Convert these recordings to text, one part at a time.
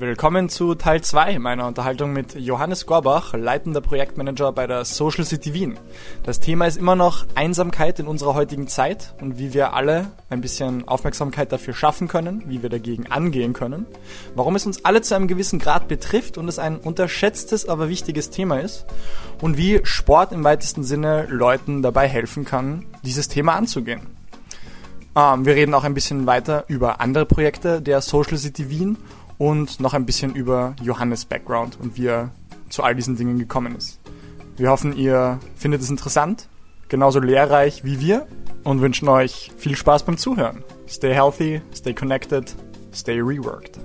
Willkommen zu Teil 2 meiner Unterhaltung mit Johannes Gorbach, leitender Projektmanager bei der Social City Wien. Das Thema ist immer noch Einsamkeit in unserer heutigen Zeit und wie wir alle ein bisschen Aufmerksamkeit dafür schaffen können, wie wir dagegen angehen können, warum es uns alle zu einem gewissen Grad betrifft und es ein unterschätztes, aber wichtiges Thema ist und wie Sport im weitesten Sinne Leuten dabei helfen kann, dieses Thema anzugehen. Ähm, wir reden auch ein bisschen weiter über andere Projekte der Social City Wien und noch ein bisschen über Johannes Background und wie er zu all diesen Dingen gekommen ist. Wir hoffen, ihr findet es interessant, genauso lehrreich wie wir und wünschen euch viel Spaß beim Zuhören. Stay healthy, stay connected, stay reworked.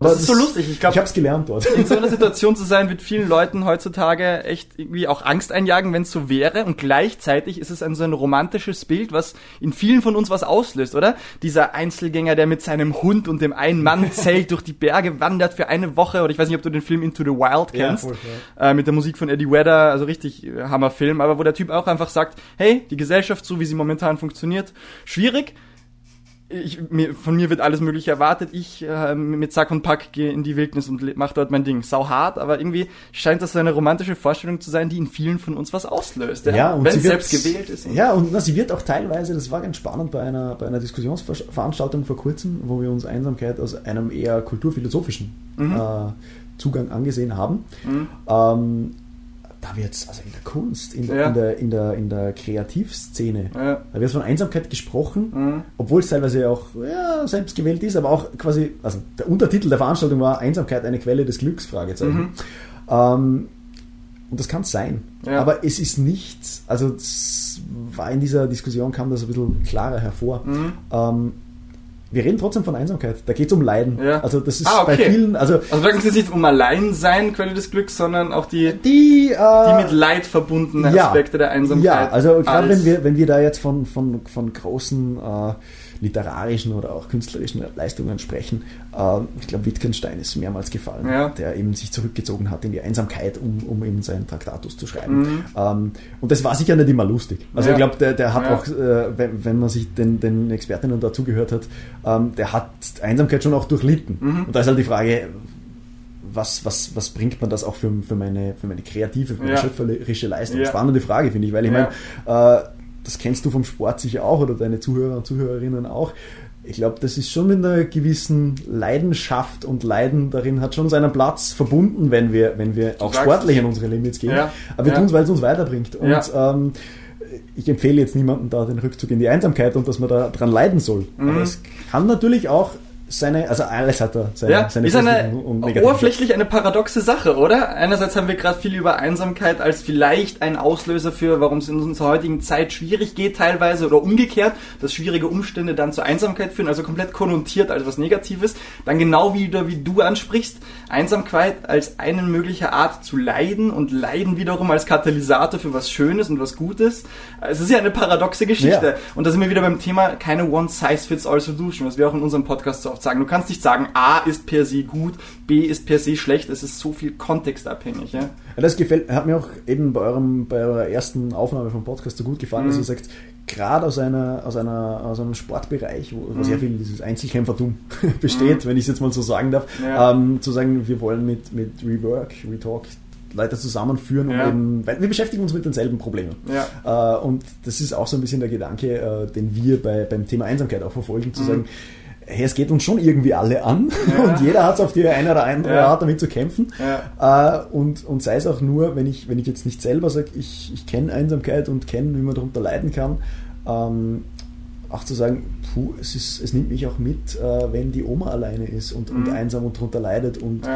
Das, das ist so lustig. Ich glaube, ich habe es gelernt dort. In so einer Situation zu sein, wird vielen Leuten heutzutage echt irgendwie auch Angst einjagen, wenn es so wäre. Und gleichzeitig ist es ein so ein romantisches Bild, was in vielen von uns was auslöst, oder? Dieser Einzelgänger, der mit seinem Hund und dem einen Mann zelt durch die Berge wandert für eine Woche. Oder ich weiß nicht, ob du den Film Into the Wild kennst. Ja, voll, ja. Äh, mit der Musik von Eddie Vedder, also richtig äh, Hammerfilm. Aber wo der Typ auch einfach sagt, hey, die Gesellschaft, so wie sie momentan funktioniert, schwierig ich, mir, von mir wird alles Mögliche erwartet. Ich äh, mit Sack und Pack gehe in die Wildnis und mache dort mein Ding. Sau hart, aber irgendwie scheint das so eine romantische Vorstellung zu sein, die in vielen von uns was auslöst. Ja, ja und wenn es selbst gewählt ist. Ja, und na, sie wird auch teilweise, das war ganz spannend bei einer, bei einer Diskussionsveranstaltung vor kurzem, wo wir uns Einsamkeit aus einem eher kulturphilosophischen mhm. äh, Zugang angesehen haben. Mhm. Ähm, da wird es, also in der Kunst, in, ja. in, der, in, der, in der Kreativszene, ja. da wird von Einsamkeit gesprochen, mhm. obwohl es teilweise auch ja, selbst gewählt ist, aber auch quasi, also der Untertitel der Veranstaltung war Einsamkeit eine Quelle des Glücks, Fragezeichen. Mhm. Ähm, und das kann es sein. Ja. Aber es ist nichts, also war in dieser Diskussion kam das ein bisschen klarer hervor. Mhm. Ähm, wir reden trotzdem von Einsamkeit. Da geht es um Leiden. Ja. Also das ist ah, okay. bei vielen. Also, also wirklich es nicht um Alleinsein, Quelle des Glücks, sondern auch die, die, äh, die mit Leid verbundenen ja, Aspekte der Einsamkeit. Ja, also gerade wenn wir, wenn wir da jetzt von, von, von großen äh, literarischen oder auch künstlerischen Leistungen sprechen. Ähm, ich glaube, Wittgenstein ist mehrmals gefallen, ja. der eben sich zurückgezogen hat in die Einsamkeit, um, um eben seinen Traktatus zu schreiben. Mhm. Ähm, und das war sicher nicht immer lustig. Also ja. ich glaube, der, der hat ja. auch, äh, wenn, wenn, man sich den, den Expertinnen dazugehört hat, ähm, der hat Einsamkeit schon auch durchlitten. Mhm. Und da ist halt die Frage, was, was, was bringt man das auch für, für, meine, für meine kreative, für meine ja. schöpferische Leistung? Ja. Spannende Frage, finde ich, weil ich ja. meine, äh, das kennst du vom Sport sicher auch oder deine Zuhörer und Zuhörerinnen auch. Ich glaube, das ist schon mit einer gewissen Leidenschaft und Leiden darin hat schon seinen Platz verbunden, wenn wir, wenn wir auch sportlich an unsere Limits gehen. Ja. Aber wir ja. tun es, weil es uns weiterbringt. Und ja. ähm, ich empfehle jetzt niemandem da den Rückzug in die Einsamkeit und dass man da dran leiden soll. Mhm. Aber es kann natürlich auch seine, also alles hat er seine, ja, seine ist eine oberflächlich eine paradoxe Sache, oder? Einerseits haben wir gerade viel über Einsamkeit als vielleicht ein Auslöser für, warum es in unserer heutigen Zeit schwierig geht teilweise oder umgekehrt, dass schwierige Umstände dann zur Einsamkeit führen, also komplett konnotiert als was Negatives. Dann genau wieder, wie du ansprichst, Einsamkeit als eine mögliche Art zu leiden und Leiden wiederum als Katalysator für was Schönes und was Gutes. Es ist ja eine paradoxe Geschichte. Ja. Und da sind wir wieder beim Thema keine One-Size-Fits-All-Solution, was wir auch in unserem Podcast so oft sagen. Du kannst nicht sagen, A ist per se gut, B ist per se schlecht. Es ist so viel kontextabhängig. Ja? ja das gefällt, hat mir auch eben bei, eurem, bei eurer ersten Aufnahme vom Podcast so gut gefallen, mhm. dass ihr sagt, gerade aus, einer, aus, einer, aus einem Sportbereich, wo mhm. sehr viel dieses Einzelkämpfertum besteht, mhm. wenn ich es jetzt mal so sagen darf, ja. ähm, zu sagen, wir wollen mit, mit Rework, Retalk Leute zusammenführen, ja. eben, weil wir beschäftigen uns mit denselben Problemen. Ja. Äh, und das ist auch so ein bisschen der Gedanke, äh, den wir bei, beim Thema Einsamkeit auch verfolgen, zu mhm. sagen, hey, es geht uns schon irgendwie alle an ja. und jeder hat es auf die eine oder andere ja. Art damit zu kämpfen. Ja. Äh, und, und sei es auch nur, wenn ich, wenn ich jetzt nicht selber sage, ich, ich kenne Einsamkeit und kenne, wie man darunter leiden kann, ähm, auch zu sagen, puh, es, ist, es nimmt mich auch mit, äh, wenn die Oma alleine ist und, mhm. und einsam und darunter leidet und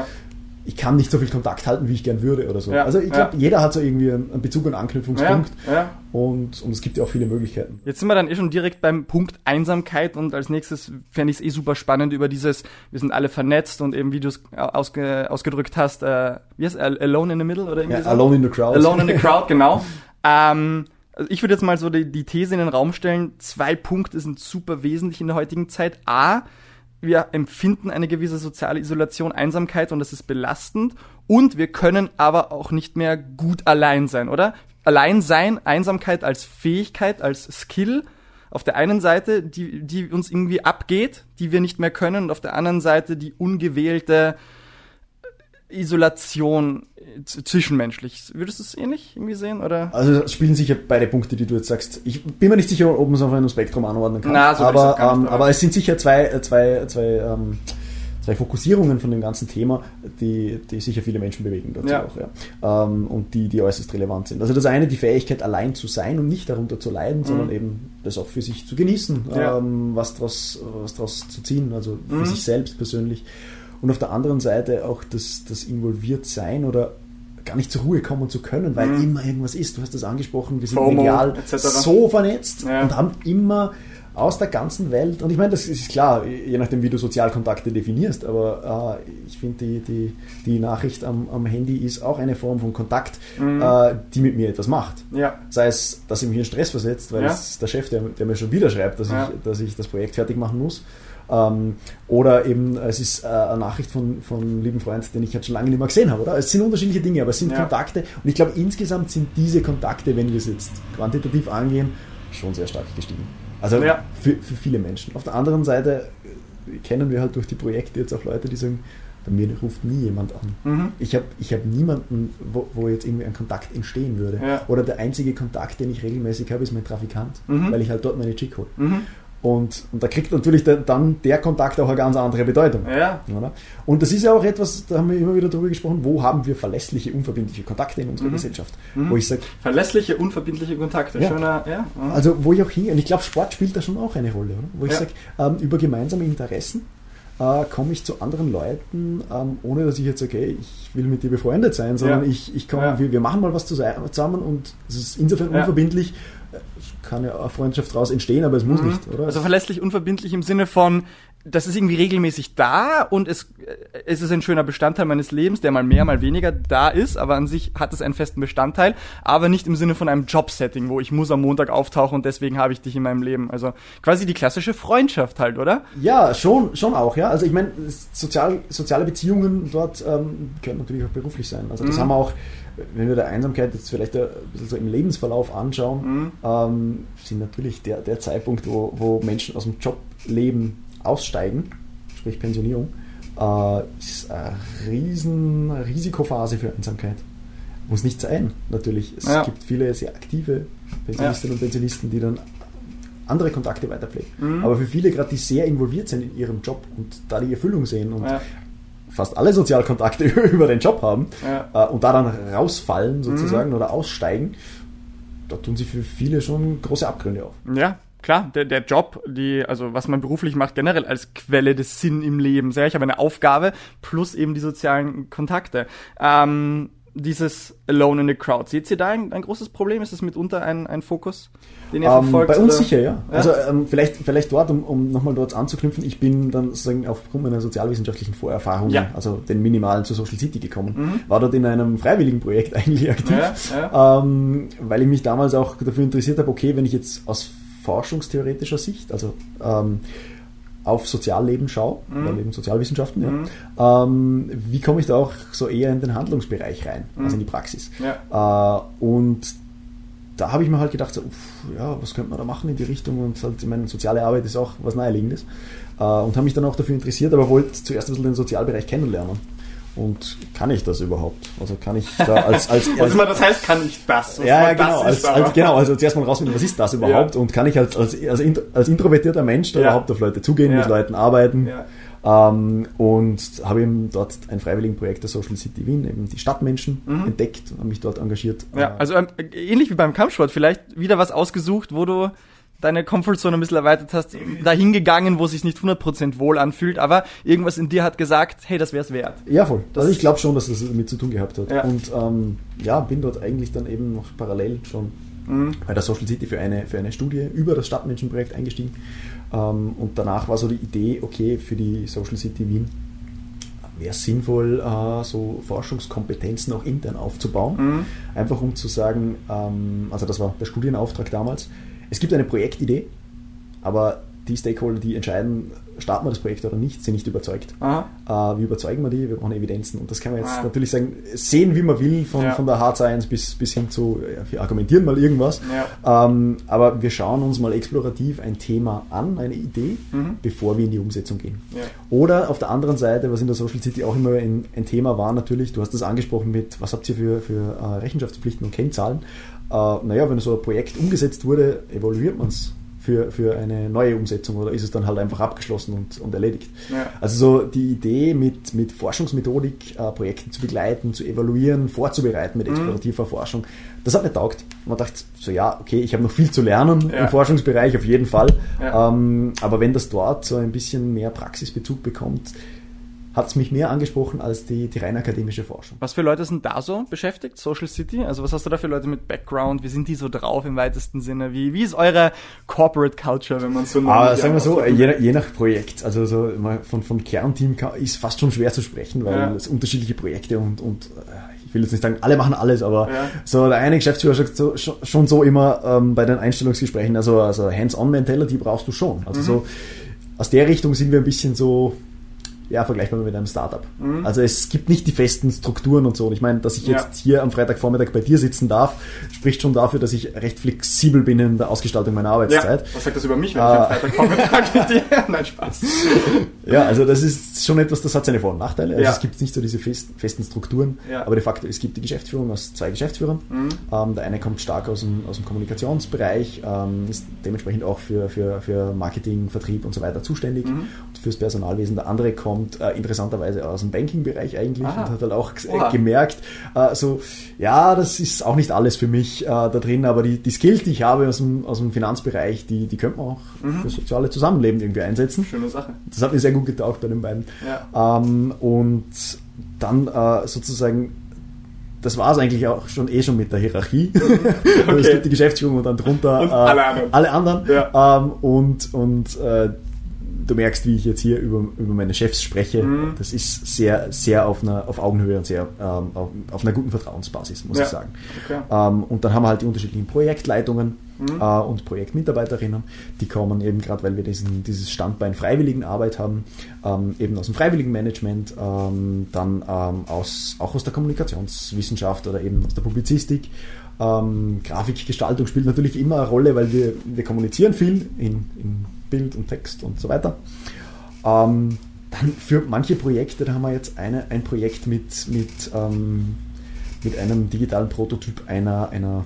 ich kann nicht so viel Kontakt halten, wie ich gern würde oder so. Ja, also ich glaube, ja. jeder hat so irgendwie einen Bezug und Anknüpfungspunkt ja, Und, und es gibt ja auch viele Möglichkeiten. Jetzt sind wir dann eh schon direkt beim Punkt Einsamkeit und als nächstes fände ich es eh super spannend über dieses, wir sind alle vernetzt und eben wie du es ausge, ausgedrückt hast, äh, wie heißt Alone in the Middle oder irgendwie so? Alone in the Crowd. Alone in the Crowd, genau. ähm, also ich würde jetzt mal so die, die These in den Raum stellen, zwei Punkte sind super wesentlich in der heutigen Zeit. A, wir empfinden eine gewisse soziale Isolation, Einsamkeit und das ist belastend. Und wir können aber auch nicht mehr gut allein sein, oder? Allein sein, Einsamkeit als Fähigkeit, als Skill, Auf der einen Seite, die, die uns irgendwie abgeht, die wir nicht mehr können, und auf der anderen Seite die ungewählte Isolation zwischenmenschlich. Würdest du es ähnlich irgendwie sehen? Oder? Also es spielen sicher beide Punkte, die du jetzt sagst. Ich bin mir nicht sicher, ob man es auf einem Spektrum anordnen kann. Na, so aber, ähm, aber es sind sicher zwei, zwei, zwei ähm, zwei Fokussierungen von dem ganzen Thema, die, die sicher viele Menschen bewegen dazu ja. auch, ja. Ähm, und die, die äußerst relevant sind. Also das eine, die Fähigkeit allein zu sein und nicht darunter zu leiden, mhm. sondern eben das auch für sich zu genießen, ja. ähm, was daraus was draus zu ziehen, also für mhm. sich selbst persönlich. Und auf der anderen Seite auch das, das involviert sein oder gar nicht zur Ruhe kommen zu können, weil mhm. immer irgendwas ist. Du hast das angesprochen, wir sind FOMO, medial so vernetzt ja. und haben immer aus der ganzen Welt. Und ich meine, das ist klar, je nachdem, wie du Sozialkontakte definierst, aber äh, ich finde, die, die, die Nachricht am, am Handy ist auch eine Form von Kontakt, mhm. äh, die mit mir etwas macht. Ja. Sei es, dass sie mich in Stress versetzt, weil ja. es der Chef, der, der, mir schon wieder schreibt, dass, ich, dass ich das Projekt fertig machen muss. Ähm, oder eben, es ist äh, eine Nachricht von, von einem lieben Freund, den ich halt schon lange nicht mehr gesehen habe, oder? Es sind unterschiedliche Dinge, aber es sind ja. Kontakte. Und ich glaube, insgesamt sind diese Kontakte, wenn wir es jetzt quantitativ angehen, schon sehr stark gestiegen. Also ja. für, für viele Menschen. Auf der anderen Seite äh, kennen wir halt durch die Projekte jetzt auch Leute, die sagen, bei mir ruft nie jemand an. Mhm. Ich habe ich hab niemanden, wo, wo, jetzt irgendwie ein Kontakt entstehen würde. Ja. Oder der einzige Kontakt, den ich regelmäßig habe, ist mein Trafikant, mhm. weil ich halt dort meine Chick hole. Mhm. Und, und da kriegt natürlich der, dann der Kontakt auch eine ganz andere Bedeutung. Ja. Und das ist ja auch etwas, da haben wir immer wieder darüber gesprochen, wo haben wir verlässliche, unverbindliche Kontakte in unserer mhm. Gesellschaft? Mhm. Wo ich sage. Verlässliche, unverbindliche Kontakte, ja. schöner, ja. Mhm. Also wo ich auch hin, und ich glaube, Sport spielt da schon auch eine Rolle, oder? Wo ich ja. sage, ähm, über gemeinsame Interessen äh, komme ich zu anderen Leuten, ähm, ohne dass ich jetzt sage, okay, ich will mit dir befreundet sein, sondern ja. ich, ich komme, wir, wir, machen mal was zusammen und es ist insofern unverbindlich, kann ja eine Freundschaft daraus entstehen, aber es muss mhm. nicht, oder? Also verlässlich, unverbindlich im Sinne von, das ist irgendwie regelmäßig da und es, es ist ein schöner Bestandteil meines Lebens, der mal mehr, mal weniger da ist, aber an sich hat es einen festen Bestandteil, aber nicht im Sinne von einem Jobsetting, wo ich muss am Montag auftauchen und deswegen habe ich dich in meinem Leben. Also quasi die klassische Freundschaft halt, oder? Ja, schon, schon auch, ja. Also ich meine, sozial, soziale Beziehungen dort ähm, können natürlich auch beruflich sein. Also das mhm. haben wir auch wenn wir der Einsamkeit jetzt vielleicht ein bisschen so im Lebensverlauf anschauen, mhm. ähm, sind natürlich der, der Zeitpunkt, wo, wo Menschen aus dem Jobleben aussteigen, sprich Pensionierung, äh, ist eine riesen Risikophase für Einsamkeit. Muss nicht sein, natürlich. Es ja. gibt viele sehr aktive Pensionistinnen ja. und Pensionisten, die dann andere Kontakte weiterpflegen. Mhm. Aber für viele, gerade die sehr involviert sind in ihrem Job und da die Erfüllung sehen und ja fast alle Sozialkontakte über den Job haben äh, und da dann rausfallen sozusagen mhm. oder aussteigen, da tun sich für viele schon große Abgründe auf. Ja, klar, der, der Job, die, also was man beruflich macht, generell als Quelle des Sinn im Leben. Ich habe eine Aufgabe plus eben die sozialen Kontakte. Ähm, dieses Alone in the Crowd. Seht ihr da ein, ein großes Problem? Ist das mitunter ein, ein Fokus, den ihr ähm, verfolgt? Bei uns oder? sicher, ja. ja? Also ähm, vielleicht, vielleicht dort, um, um nochmal dort anzuknüpfen, ich bin dann sozusagen aufgrund meiner sozialwissenschaftlichen Vorerfahrungen, ja. also den minimalen zur Social City gekommen, mhm. war dort in einem freiwilligen Projekt eigentlich aktiv, ja, ähm, weil ich mich damals auch dafür interessiert habe, okay, wenn ich jetzt aus forschungstheoretischer Sicht, also ähm, auf Sozialleben schaue, mhm. weil eben Sozialwissenschaften, mhm. ja, ähm, wie komme ich da auch so eher in den Handlungsbereich rein, mhm. also in die Praxis. Ja. Äh, und da habe ich mir halt gedacht, so, uff, ja, was könnte man da machen in die Richtung und halt, ich meine, soziale Arbeit ist auch was Naheliegendes äh, und habe mich dann auch dafür interessiert, aber wollte zuerst ein bisschen den Sozialbereich kennenlernen. Und kann ich das überhaupt? Also kann ich da als als, als immer das heißt, kann ich das? Was ja, genau, das als, als, genau. Also zuerst mal rausfinden, was ist das überhaupt? Ja. Und kann ich als als, als, als introvertierter Mensch da ja. überhaupt auf Leute zugehen, ja. mit Leuten arbeiten? Ähm, und habe eben dort ein Freiwilligenprojekt der Social City Wien, eben die Stadtmenschen, mhm. entdeckt und mich dort engagiert. Ja, also ähm, ähnlich wie beim Kampfsport, vielleicht wieder was ausgesucht, wo du deine Comfortzone ein bisschen erweitert hast, dahin gegangen, wo es sich nicht 100% wohl anfühlt, aber irgendwas in dir hat gesagt, hey, das wäre es wert. Ja, voll. Das also ich glaube schon, dass das damit zu tun gehabt hat. Ja. Und ähm, ja, bin dort eigentlich dann eben noch parallel schon mhm. bei der Social City für eine, für eine Studie über das Stadtmenschenprojekt eingestiegen. Ähm, und danach war so die Idee, okay, für die Social City Wien wäre es sinnvoll, äh, so Forschungskompetenzen auch intern aufzubauen. Mhm. Einfach um zu sagen, ähm, also das war der Studienauftrag damals, es gibt eine Projektidee, aber die Stakeholder, die entscheiden, starten wir das Projekt oder nicht, sind nicht überzeugt. Äh, wie überzeugen wir die? Wir brauchen Evidenzen. Und das kann man jetzt Aha. natürlich sagen, sehen, wie man will, von, ja. von der Hard Science bis, bis hin zu, ja, wir argumentieren mal irgendwas. Ja. Ähm, aber wir schauen uns mal explorativ ein Thema an, eine Idee, mhm. bevor wir in die Umsetzung gehen. Oder auf der anderen Seite, was in der Social City auch immer ein, ein, Thema war, natürlich, du hast das angesprochen mit, was habt ihr für, für äh, Rechenschaftspflichten und Kennzahlen? Äh, naja, wenn so ein Projekt umgesetzt wurde, evaluiert man es für, für eine neue Umsetzung oder ist es dann halt einfach abgeschlossen und, und erledigt. Ja. Also so die Idee mit, mit Forschungsmethodik äh, Projekte zu begleiten, zu evaluieren, vorzubereiten mit mhm. explorativer mhm. Forschung, das hat mir taugt. Man dachte so, ja, okay, ich habe noch viel zu lernen ja. im Forschungsbereich, auf jeden Fall. Ja. Ähm, aber wenn das dort so ein bisschen mehr Praxisbezug bekommt, hat es mich mehr angesprochen als die, die rein akademische Forschung. Was für Leute sind da so beschäftigt? Social City? Also was hast du da für Leute mit Background? Wie sind die so drauf im weitesten Sinne? Wie, wie ist eure Corporate Culture, wenn man so ah, Sagen wir so, je, je, nach Projekt. Also so von, von Kernteam ist fast schon schwer zu sprechen, weil ja. es unterschiedliche Projekte und, und äh, ich will jetzt nicht sagen, alle machen alles, aber ja. so der eine Geschäftsführer sagt so, schon so immer ähm, bei den Einstellungsgesprächen, also, also Hands-on-Mentality brauchst du schon. Also mhm. so aus der Richtung sind wir ein bisschen so ja, vergleichbar mit einem Startup. Mhm. Also es gibt nicht die festen Strukturen und so. Und ich meine, dass ich jetzt ja. hier am Freitagvormittag bei dir sitzen darf, spricht schon dafür, dass ich recht flexibel bin in der Ausgestaltung meiner Arbeitszeit. Ja. Was sagt das über mich, wenn äh, ich am Freitagvormittag mit dir? Nein, Spaß. Ja, also das ist schon etwas, das hat seine Vor- und Nachteile. Also ja. es gibt nicht so diese festen, Strukturen, aber de facto, es gibt die Geschäftsführung aus zwei Geschäftsführern. Mhm. Ähm, der eine kommt stark aus dem, aus dem Kommunikationsbereich, ähm, ist dementsprechend auch für, für, für Marketing, Vertrieb und so weiter zuständig mhm. und fürs Personalwesen. Der andere kommt kommt äh, interessanterweise aus dem Banking-Bereich eigentlich Aha. und hat halt auch Oha. gemerkt, äh, so, ja, das ist auch nicht alles für mich äh, da drin, aber die, die Skills, die ich habe aus dem, aus dem Finanzbereich, die, die könnte man auch mhm. für soziale Zusammenleben irgendwie einsetzen. Schöne Sache. Das hat mir sehr gut getaugt bei den beiden. Ja. Ähm, und dann äh, sozusagen das war es eigentlich auch schon eh schon mit der Hierarchie. okay. es gibt die Geschäftsführung und dann drunter und äh, alle anderen. Alle anderen. Ja. Ähm, und und äh, du merkst, wie ich jetzt hier über, über meine Chefs spreche. Mhm. Das ist sehr, sehr auf, einer, auf Augenhöhe und sehr ähm, auf, auf, einer guten Vertrauensbasis, muss ja. ich sagen. Okay. Ähm, und dann haben wir halt die unterschiedlichen Projektleitungen mhm. äh, und Projektmitarbeiterinnen, die kommen eben gerade, weil wir diesen, dieses Standbein Freiwilligenarbeit haben, ähm, eben aus dem Freiwilligenmanagement, ähm, dann ähm, aus, auch aus der Kommunikationswissenschaft oder eben aus der Publizistik. Ähm, Grafikgestaltung spielt natürlich immer eine Rolle, weil wir, wir kommunizieren viel in, in Bild und Text und so weiter. Ähm, dann für manche Projekte, da haben wir jetzt eine, ein Projekt mit, mit, ähm, mit einem digitalen Prototyp einer, einer,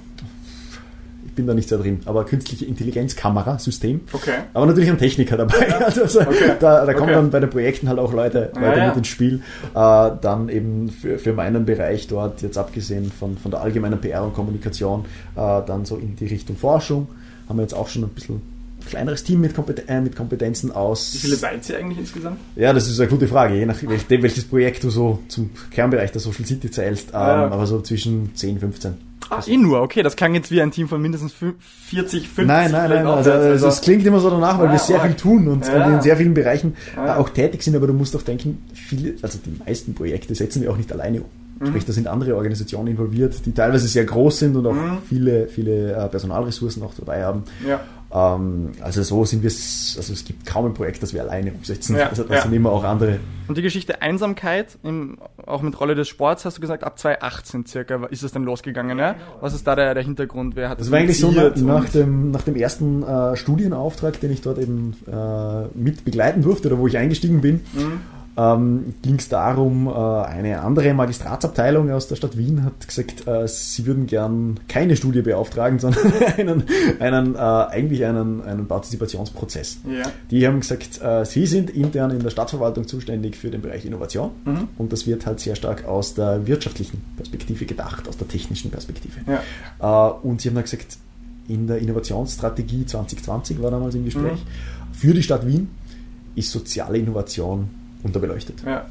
ich bin da nicht sehr drin, aber künstliche Intelligenzkamera-System. Okay. Aber natürlich ein Techniker dabei. Ja. Also, also okay. Da, da kommen okay. dann bei den Projekten halt auch Leute, Leute ja, ja. mit ins Spiel. Äh, dann eben für, für meinen Bereich dort, jetzt abgesehen von, von der allgemeinen PR und Kommunikation, äh, dann so in die Richtung Forschung. Haben wir jetzt auch schon ein bisschen kleineres Team mit, Kompeten äh, mit Kompetenzen aus. Wie viele seid ihr eigentlich insgesamt? Ja, das ist eine gute Frage, je nachdem, welches Projekt du so zum Kernbereich der Social City zählst, ähm, ja. aber so zwischen 10, 15. Ach, eh nur, okay, das klang jetzt wie ein Team von mindestens 40, 50. Nein, nein, nein, also, also es klingt immer so danach, weil ah, wir sehr okay. viel tun und, ja. in sehr vielen Bereichen ja. auch tätig sind, aber du musst auch denken, viele, also die meisten Projekte setzen wir auch nicht alleine um. Mhm. Sprich, da sind andere Organisationen involviert, die teilweise sehr groß sind und auch mhm. viele, viele äh, Personalressourcen auch dabei haben. Ja. Ähm, also so sind wir, also es gibt kaum ein Projekt, das wir alleine umsetzen. Ja, also das ja. sind immer auch andere. Und die Geschichte Einsamkeit, im, auch mit Rolle des Sports, hast du gesagt, ab 2018 circa ist es dann losgegangen. Ja? Was ist da der, der Hintergrund? Wer hat das? Das war eigentlich so nach, nach, dem, nach dem ersten äh, Studienauftrag, den ich dort eben äh, mit begleiten durfte oder wo ich eingestiegen bin. Mhm ähm, ging es darum, äh, eine andere Magistratsabteilung aus der Stadt Wien hat gesagt, äh, sie würden gern keine Studie beauftragen, sondern einen, einen äh, eigentlich einen, einen Partizipationsprozess. Ja. Die haben gesagt, äh, sie sind intern in der Stadtverwaltung zuständig für den Bereich Innovation mhm. und das wird halt sehr stark aus der wirtschaftlichen Perspektive gedacht, aus der technischen Perspektive. Ja. Äh, und sie haben dann gesagt, in der Innovationsstrategie 2020 war damals im Gespräch, mhm. für die Stadt Wien ist soziale Innovation unterbeleuchtet. Ja.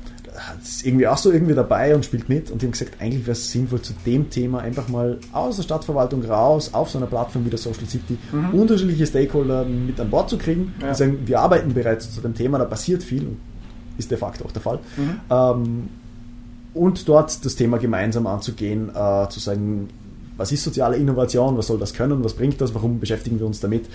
Das ist irgendwie auch so irgendwie dabei und spielt mit und die haben gesagt, eigentlich wäre es sinnvoll, zu dem Thema einfach mal aus der Stadtverwaltung raus, auf so einer Plattform wie der Social City, mhm. unterschiedliche Stakeholder mit an Bord zu kriegen ja. und sagen, wir arbeiten bereits zu dem Thema, da passiert viel und ist de facto auch der Fall. Mhm. Ähm, und dort das Thema gemeinsam anzugehen, äh, zu sagen, was ist soziale Innovation, was soll das können, was bringt das, warum beschäftigen wir uns damit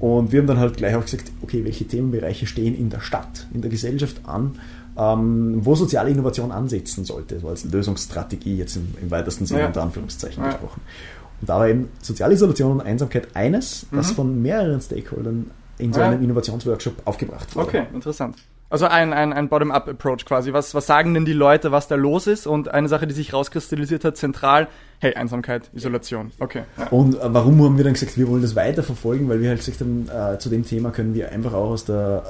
Und wir haben dann halt gleich auch gesagt, okay, welche Themenbereiche stehen in der Stadt, in der Gesellschaft an, ähm, wo soziale Innovation ansetzen sollte, so als Lösungsstrategie jetzt im, im weitesten Sinne ja. unter Anführungszeichen ja. gesprochen. Und da war eben soziale Isolation und Einsamkeit eines, das mhm. von mehreren Stakeholdern in so einem Innovationsworkshop aufgebracht wurde. Okay, interessant. Also ein, ein, ein Bottom-up-Approach quasi. Was, was sagen denn die Leute, was da los ist? Und eine Sache, die sich rauskristallisiert hat, zentral, hey, Einsamkeit, Isolation. Okay. Und warum haben wir dann gesagt, wir wollen das weiterverfolgen? Weil wir halt gesagt haben, äh, zu dem Thema können wir einfach auch aus der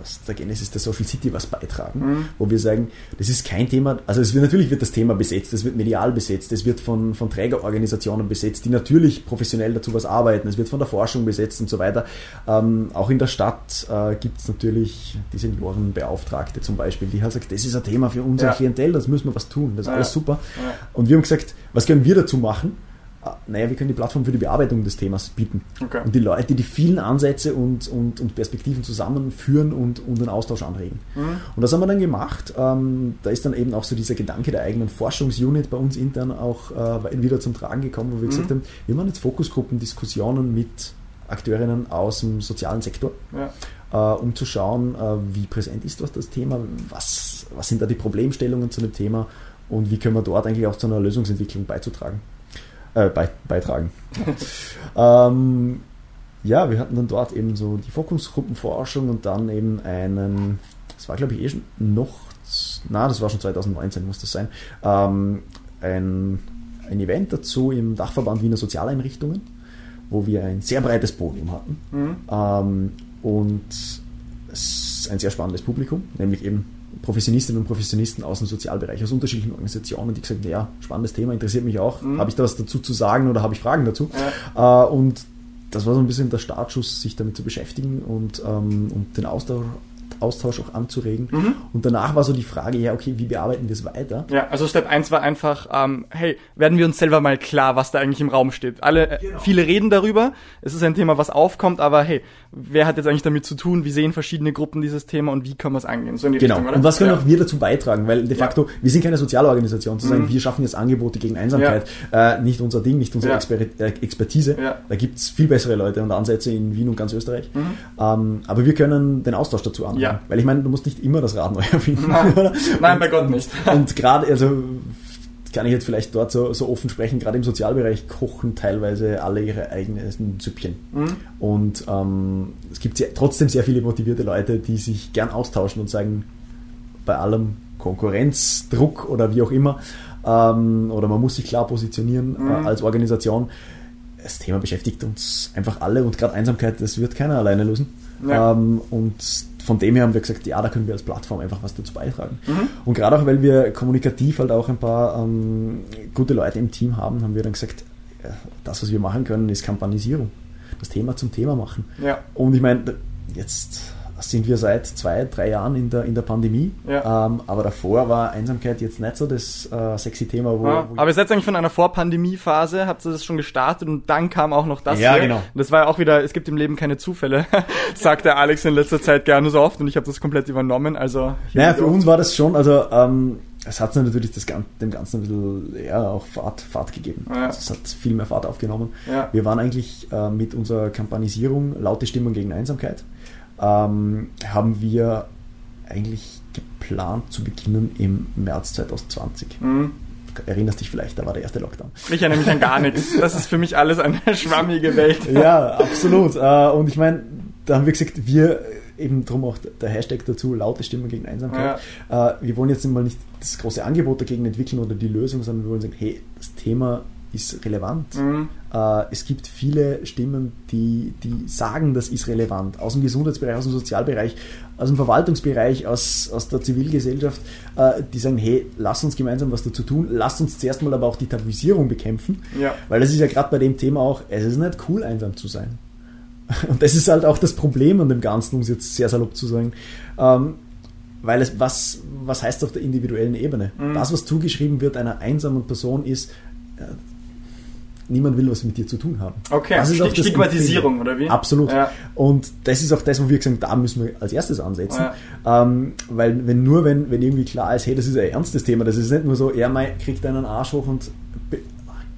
aus der Genesis der Social City was beitragen, mhm. wo wir sagen, das ist kein Thema, also es wird, natürlich wird das Thema besetzt, es wird medial besetzt, es wird von, von Trägerorganisationen besetzt, die natürlich professionell dazu was arbeiten, es wird von der Forschung besetzt und so weiter. Ähm, auch in der Stadt äh, gibt es natürlich die Seniorenbeauftragte zum Beispiel, die hat gesagt, das ist ein Thema für unser ja. Klientel, das müssen wir was tun, das ist ja. alles super. Ja. Und wir haben gesagt, was können wir dazu machen? Naja, wir können die Plattform für die Bearbeitung des Themas bieten. Okay. Und die Leute, die vielen Ansätze und, und, und Perspektiven zusammenführen und, und einen Austausch anregen. Mhm. Und das haben wir dann gemacht. Ähm, da ist dann eben auch so dieser Gedanke der eigenen Forschungsunit bei uns intern auch äh, wieder zum Tragen gekommen, wo wir mhm. gesagt haben, wir machen jetzt Fokusgruppen, Diskussionen mit Akteurinnen aus dem sozialen Sektor. Ja. Uh, um zu schauen, uh, wie präsent ist dort das Thema, was, was sind da die Problemstellungen zu dem Thema und wie können wir dort eigentlich auch zu einer Lösungsentwicklung beizutragen äh, bei, beitragen. ähm, ja, wir hatten dann dort eben so die Fokusgruppenforschung und dann eben einen, das war glaube ich eh schon noch, na, das war schon 2019, muss das sein, ähm, ein, ein Event dazu im Dachverband Wiener Sozialeinrichtungen, wo wir ein sehr breites Podium hatten mhm. ähm, und ein sehr spannendes Publikum, nämlich eben Professionistinnen und Professionisten aus dem Sozialbereich, aus unterschiedlichen Organisationen, die gesagt haben, ja, spannendes Thema, interessiert mich auch. Mhm. Habe ich da was dazu zu sagen oder habe ich Fragen dazu? Ja. Äh, und das war so ein bisschen der Startschuss, sich damit zu beschäftigen und, ähm, und den Austausch, Austausch auch anzuregen. Mhm. Und danach war so die Frage, ja, okay, wie bearbeiten wir es weiter? Ja, also Step 1 war einfach, ähm, hey, werden wir uns selber mal klar, was da eigentlich im Raum steht. Alle, äh, genau. viele reden darüber, es ist ein Thema, was aufkommt, aber hey, wer hat jetzt eigentlich damit zu tun, wie sehen verschiedene Gruppen dieses Thema und wie können wir es angehen? So genau, Richtung, und was können ja. auch wir dazu beitragen? Weil de facto, ja. wir sind keine Sozialorganisation, zu sagen, mhm. wir schaffen jetzt Angebote gegen Einsamkeit, ja. äh, nicht unser Ding, nicht unsere Exper äh, Expertise. Da gibt es viel bessere Leute und Ansätze in Wien und ganz Österreich. Mhm. Ähm, aber wir können den Austausch dazu anregen. Weil ich meine, du musst nicht immer das Rad neu erfinden. Nein, Nein bei Gott nicht. und gerade, also kann ich jetzt vielleicht dort so, so offen sprechen, gerade im Sozialbereich kochen teilweise alle ihre eigenen Süppchen. Mhm. Und ähm, es gibt sehr, trotzdem sehr viele motivierte Leute, die sich gern austauschen und sagen, bei allem Konkurrenzdruck oder wie auch immer, ähm, oder man muss sich klar positionieren äh, mhm. äh, als Organisation. Das Thema beschäftigt uns einfach alle und gerade Einsamkeit, das wird keiner alleine lösen. Ja. Ähm, und von dem her haben wir gesagt, ja, da können wir als Plattform einfach was dazu beitragen. Mhm. Und gerade auch, weil wir kommunikativ halt auch ein paar ähm, gute Leute im Team haben, haben wir dann gesagt, das, was wir machen können, ist Kampagnisierung. Das Thema zum Thema machen. Ja. Und ich meine, jetzt sind wir seit zwei, drei Jahren in der, in der Pandemie. Ja. Ähm, aber davor war Einsamkeit jetzt nicht so das äh, sexy Thema. Wo, ja, wo aber ihr seid eigentlich von einer Vor-Pandemie-Phase, habt ihr das schon gestartet und dann kam auch noch das Ja, hier. genau. Und das war ja auch wieder, es gibt im Leben keine Zufälle, sagt der Alex in letzter Zeit gerne so oft und ich habe das komplett übernommen. Also naja, für uns war das schon, also ähm, es hat natürlich das, dem Ganzen ein bisschen ja, auch Fahrt, Fahrt gegeben. Ja. Also es hat viel mehr Fahrt aufgenommen. Ja. Wir waren eigentlich äh, mit unserer Kampagnisierung Laute Stimmung gegen Einsamkeit ähm, haben wir eigentlich geplant zu beginnen im März 2020. Mhm. Erinnerst dich vielleicht, da war der erste Lockdown. Ich erinnere mich an gar nichts. Das ist für mich alles eine schwammige Welt. Ja, absolut. Äh, und ich meine, da haben wir gesagt, wir eben drum auch der Hashtag dazu, laute Stimmen gegen Einsamkeit. Ja. Äh, wir wollen jetzt mal nicht das große Angebot dagegen entwickeln oder die Lösung, sondern wir wollen sagen, hey, das Thema ist relevant. Mhm. Äh, es gibt viele Stimmen, die, die sagen, das ist relevant. Aus dem Gesundheitsbereich, aus dem Sozialbereich, aus dem Verwaltungsbereich, aus, aus der Zivilgesellschaft, äh, die sagen, hey, lass uns gemeinsam was dazu tun, lass uns zuerst mal aber auch die Tabuisierung bekämpfen. Ja. Weil das ist ja gerade bei dem Thema auch, es ist nicht cool, einsam zu sein. Und das ist halt auch das Problem an dem Ganzen, um es jetzt sehr salopp zu sagen. Ähm, weil es, was, was heißt auf der individuellen Ebene? Mhm. Das, was zugeschrieben wird einer einsamen Person, ist, äh, niemand will was mit dir zu tun haben. Okay, das ist St Stigmatisierung oder wie? Absolut. Ja. Und das ist auch das, wo wir gesagt haben, da müssen wir als erstes ansetzen. Ja. Ähm, weil wenn nur, wenn, wenn irgendwie klar ist, hey, das ist ein ernstes Thema, das ist nicht nur so, er kriegt einen Arsch hoch und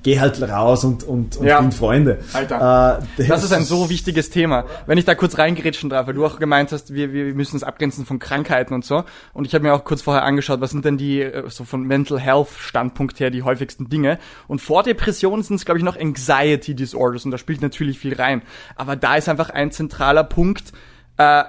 geh halt raus und, und, und Ja. find Freunde. Alter. Äh, Das ist ein so wichtiges Thema. Wenn ich da kurz reingerätschen darf, weil du auch gemeint hast, wir, wir müssen es abgrenzen von Krankheiten und so. Und ich habe mir auch kurz vorher angeschaut, was sind denn die, äh, so von Mental Health Standpunkt her, die häufigsten Dinge. Und vor Depressionen sind es, glaube ich, noch Anxiety Disorders und da spielt natürlich viel rein. Aber da ist einfach ein zentraler Punkt, äh,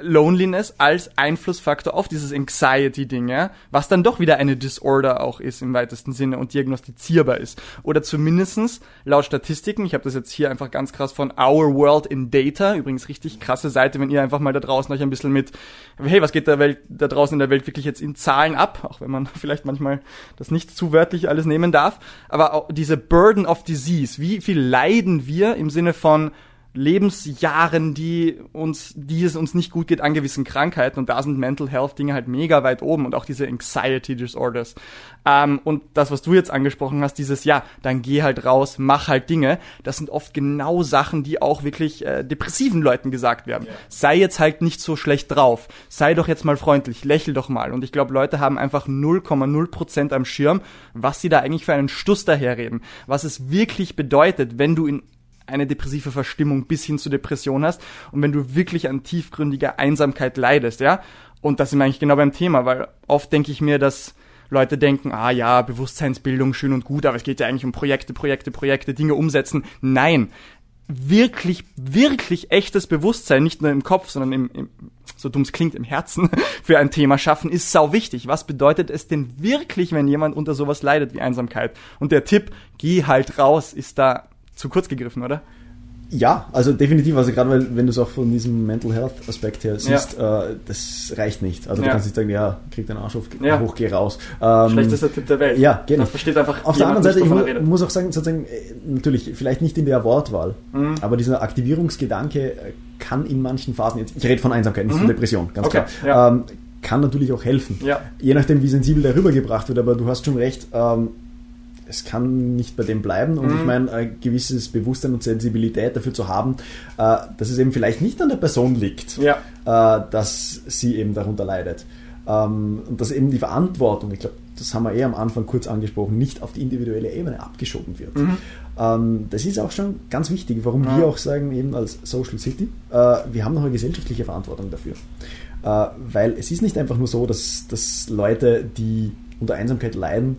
Loneliness als Einflussfaktor auf dieses Anxiety-Ding, ja, was dann doch wieder eine Disorder auch ist im weitesten Sinne und diagnostizierbar ist. Oder zumindestens laut Statistiken, ich habe das jetzt hier einfach ganz krass von Our World in Data, übrigens richtig krasse Seite, wenn ihr einfach mal da draußen euch ein bisschen mit, hey, was geht da, Welt, da draußen in der Welt wirklich jetzt in Zahlen ab, auch wenn man vielleicht manchmal das nicht zu wörtlich alles nehmen darf, aber diese Burden of Disease, wie viel leiden wir im Sinne von Lebensjahren, die uns, die es uns nicht gut geht an gewissen Krankheiten und da sind Mental Health Dinge halt mega weit oben und auch diese Anxiety Disorders. Ähm, und das, was du jetzt angesprochen hast, dieses, ja, dann geh halt raus, mach halt Dinge, das sind oft genau Sachen, die auch wirklich äh, depressiven Leuten gesagt werden. Sei jetzt halt nicht so schlecht drauf, sei doch jetzt mal freundlich, lächel doch mal. Und ich glaube, Leute haben einfach 0,0% am Schirm, was sie da eigentlich für einen Stuss daherreden. Was es wirklich bedeutet, wenn du in eine depressive Verstimmung bis hin zu Depression hast und wenn du wirklich an tiefgründiger Einsamkeit leidest, ja. Und das sind wir eigentlich genau beim Thema, weil oft denke ich mir, dass Leute denken, ah ja, Bewusstseinsbildung schön und gut, aber es geht ja eigentlich um Projekte, Projekte, Projekte, Dinge umsetzen. Nein, wirklich, wirklich echtes Bewusstsein, nicht nur im Kopf, sondern im, im so dumm es klingt, im Herzen für ein Thema schaffen, ist sau wichtig. Was bedeutet es denn wirklich, wenn jemand unter sowas leidet wie Einsamkeit? Und der Tipp, geh halt raus, ist da zu kurz gegriffen, oder? Ja, also definitiv, also gerade weil, wenn du es auch von diesem Mental Health Aspekt her siehst, äh, das reicht nicht. Also du Ja. kannst nicht sagen, ja, krieg deinen Arsch auf, Ja. hoch, geh raus. Ähm, Schlechtester Tipp der Welt. Ja, genau. Das versteht einfach Auf der anderen Seite, ich redet. muss auch sagen, sozusagen, äh, natürlich, vielleicht nicht in der Wortwahl, Mhm. aber dieser Aktivierungsgedanke äh, kann in manchen Phasen, jetzt, ich rede von Einsamkeit, nicht von Depression, ganz Mhm. Okay, klar, ja. ähm, kann natürlich auch helfen. Ja. Je nachdem, wie sensibel der rübergebracht wird, aber du hast schon recht, ähm, es kann nicht bei dem bleiben und Mhm. ich meine, ein gewisses Bewusstsein und Sensibilität dafür zu haben, äh, dass es eben vielleicht nicht an der Person liegt, Ja. äh, dass sie eben darunter leidet. Ähm, und dass eben die Verantwortung, ich glaube, das haben wir eh am Anfang kurz angesprochen, nicht auf die individuelle Ebene abgeschoben wird. Ähm, das ist auch schon ganz wichtig, warum Ja. wir auch sagen, eben als Social City, äh, wir haben noch eine gesellschaftliche Verantwortung dafür. Weil es ist nicht einfach nur so, dass, dass Leute, die unter Einsamkeit leiden,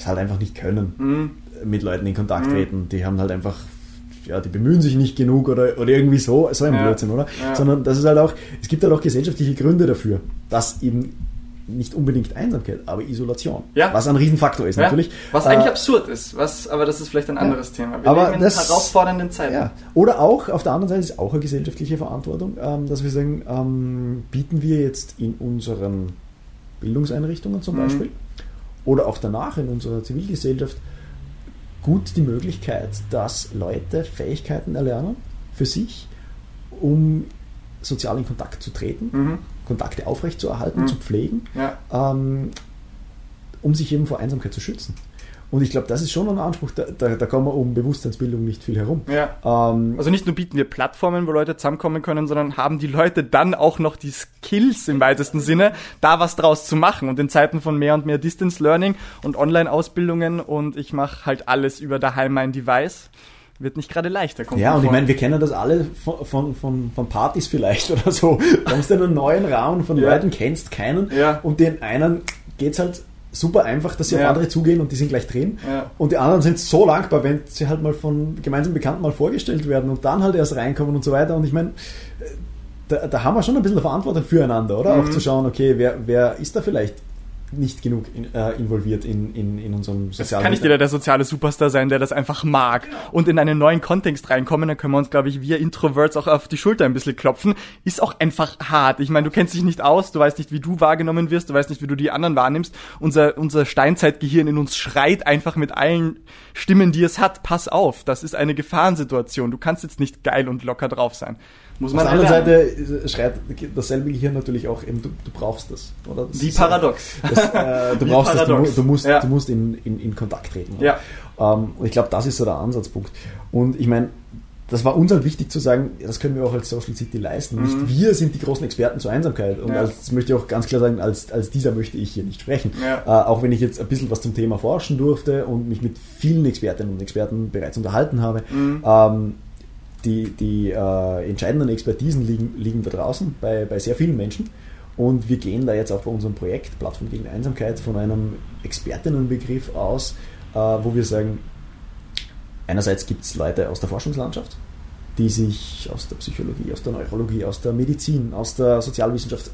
es halt einfach nicht können, Mhm. mit Leuten in Kontakt treten. Die haben halt einfach, ja, die bemühen sich nicht genug oder, oder irgendwie so, so ein Ja. Blödsinn, oder? Ja. Sondern das ist halt auch, es gibt halt auch gesellschaftliche Gründe dafür, dass eben nicht unbedingt Einsamkeit, aber Isolation. Ja. Was ein Riesenfaktor ist, Ja, natürlich. Was eigentlich Äh, absurd ist, was, aber das ist vielleicht ein anderes Thema. Wir Aber leben in das- herausfordernden Zeiten. Ja. Oder auch, auf der anderen Seite ist auch eine gesellschaftliche Verantwortung, ähm, dass wir sagen, ähm, bieten wir jetzt in unseren Bildungseinrichtungen zum Mhm. Beispiel oder auch danach in unserer Zivilgesellschaft gut die Möglichkeit, dass Leute Fähigkeiten erlernen für sich, um sozial in Kontakt zu treten, Mhm. Kontakte aufrechtzuerhalten, Mhm. zu pflegen, Ja. ähm, um sich eben vor Einsamkeit zu schützen. Und ich glaube, das ist schon ein Anspruch, da, da, da kommen wir um Bewusstseinsbildung nicht viel herum. Ja. Ähm, Also nicht nur bieten wir Plattformen, wo Leute zusammenkommen können, sondern haben die Leute dann auch noch die Skills im weitesten Sinne, da was draus zu machen. Und in Zeiten von mehr und mehr Distance Learning und Online-Ausbildungen und ich mache halt alles über daheim mein Device, wird nicht gerade leichter. kommt Ja, und ich meine, wir kennen das alle von, von, von, von Partys vielleicht oder so. Du kommst in einen neuen Raum von Ja. Leuten, kennst keinen Ja. und den einen geht's halt super einfach, dass sie auf Ja. andere zugehen und die sind gleich drin. Ja. Und die anderen sind so dankbar, wenn sie halt mal von gemeinsamen Bekannten mal vorgestellt werden und dann halt erst reinkommen und so weiter. Und ich meine, da, da haben wir schon ein bisschen Verantwortung füreinander, oder? Mhm. Auch zu schauen, okay, wer, wer ist da vielleicht nicht genug in, äh, involviert in, in, in unserem sozialen kann nicht jeder der soziale Superstar sein, der das einfach mag. Und in einen neuen Kontext reinkommen, dann können wir uns, glaube ich, wir Introverts auch auf die Schulter ein bisschen klopfen. Ist auch einfach hart. Ich meine, du kennst dich nicht aus, du weißt nicht, wie du wahrgenommen wirst, du weißt nicht, wie du die anderen wahrnimmst. Unser, unser Steinzeitgehirn in uns schreit einfach mit allen Stimmen, die es hat, pass auf, das ist eine Gefahrensituation. Du kannst jetzt nicht geil und locker drauf sein. Muss Auf man der anderen. Seite schreit dasselbe Gehirn natürlich auch eben, du, du brauchst das. Oder? Das Wie paradox. Das, äh, du Wie brauchst das, du, paradox. du musst, Ja. du musst in, in, in Kontakt treten. Ja. Ähm, und ich glaube, das ist so der Ansatzpunkt. Und ich meine, das war uns halt wichtig zu sagen, das können wir auch als Social City leisten. Mhm. Nicht wir sind die großen Experten zur Einsamkeit. Und ja. das möchte ich auch ganz klar sagen, als, als dieser möchte ich hier nicht sprechen. Ja. Äh, auch wenn ich jetzt ein bisschen was zum Thema forschen durfte und mich mit vielen Expertinnen und Experten bereits unterhalten habe. Mhm. Ähm, die die äh, entscheidenden Expertisen liegen, liegen da draußen bei, bei sehr vielen Menschen. Und wir gehen da jetzt auch bei unserem Projekt Plattform gegen Einsamkeit von einem Expertinnenbegriff aus, äh, wo wir sagen, einerseits gibt es Leute aus der Forschungslandschaft, die sich aus der Psychologie, aus der Neurologie, aus der Medizin, aus der Sozialwissenschaft,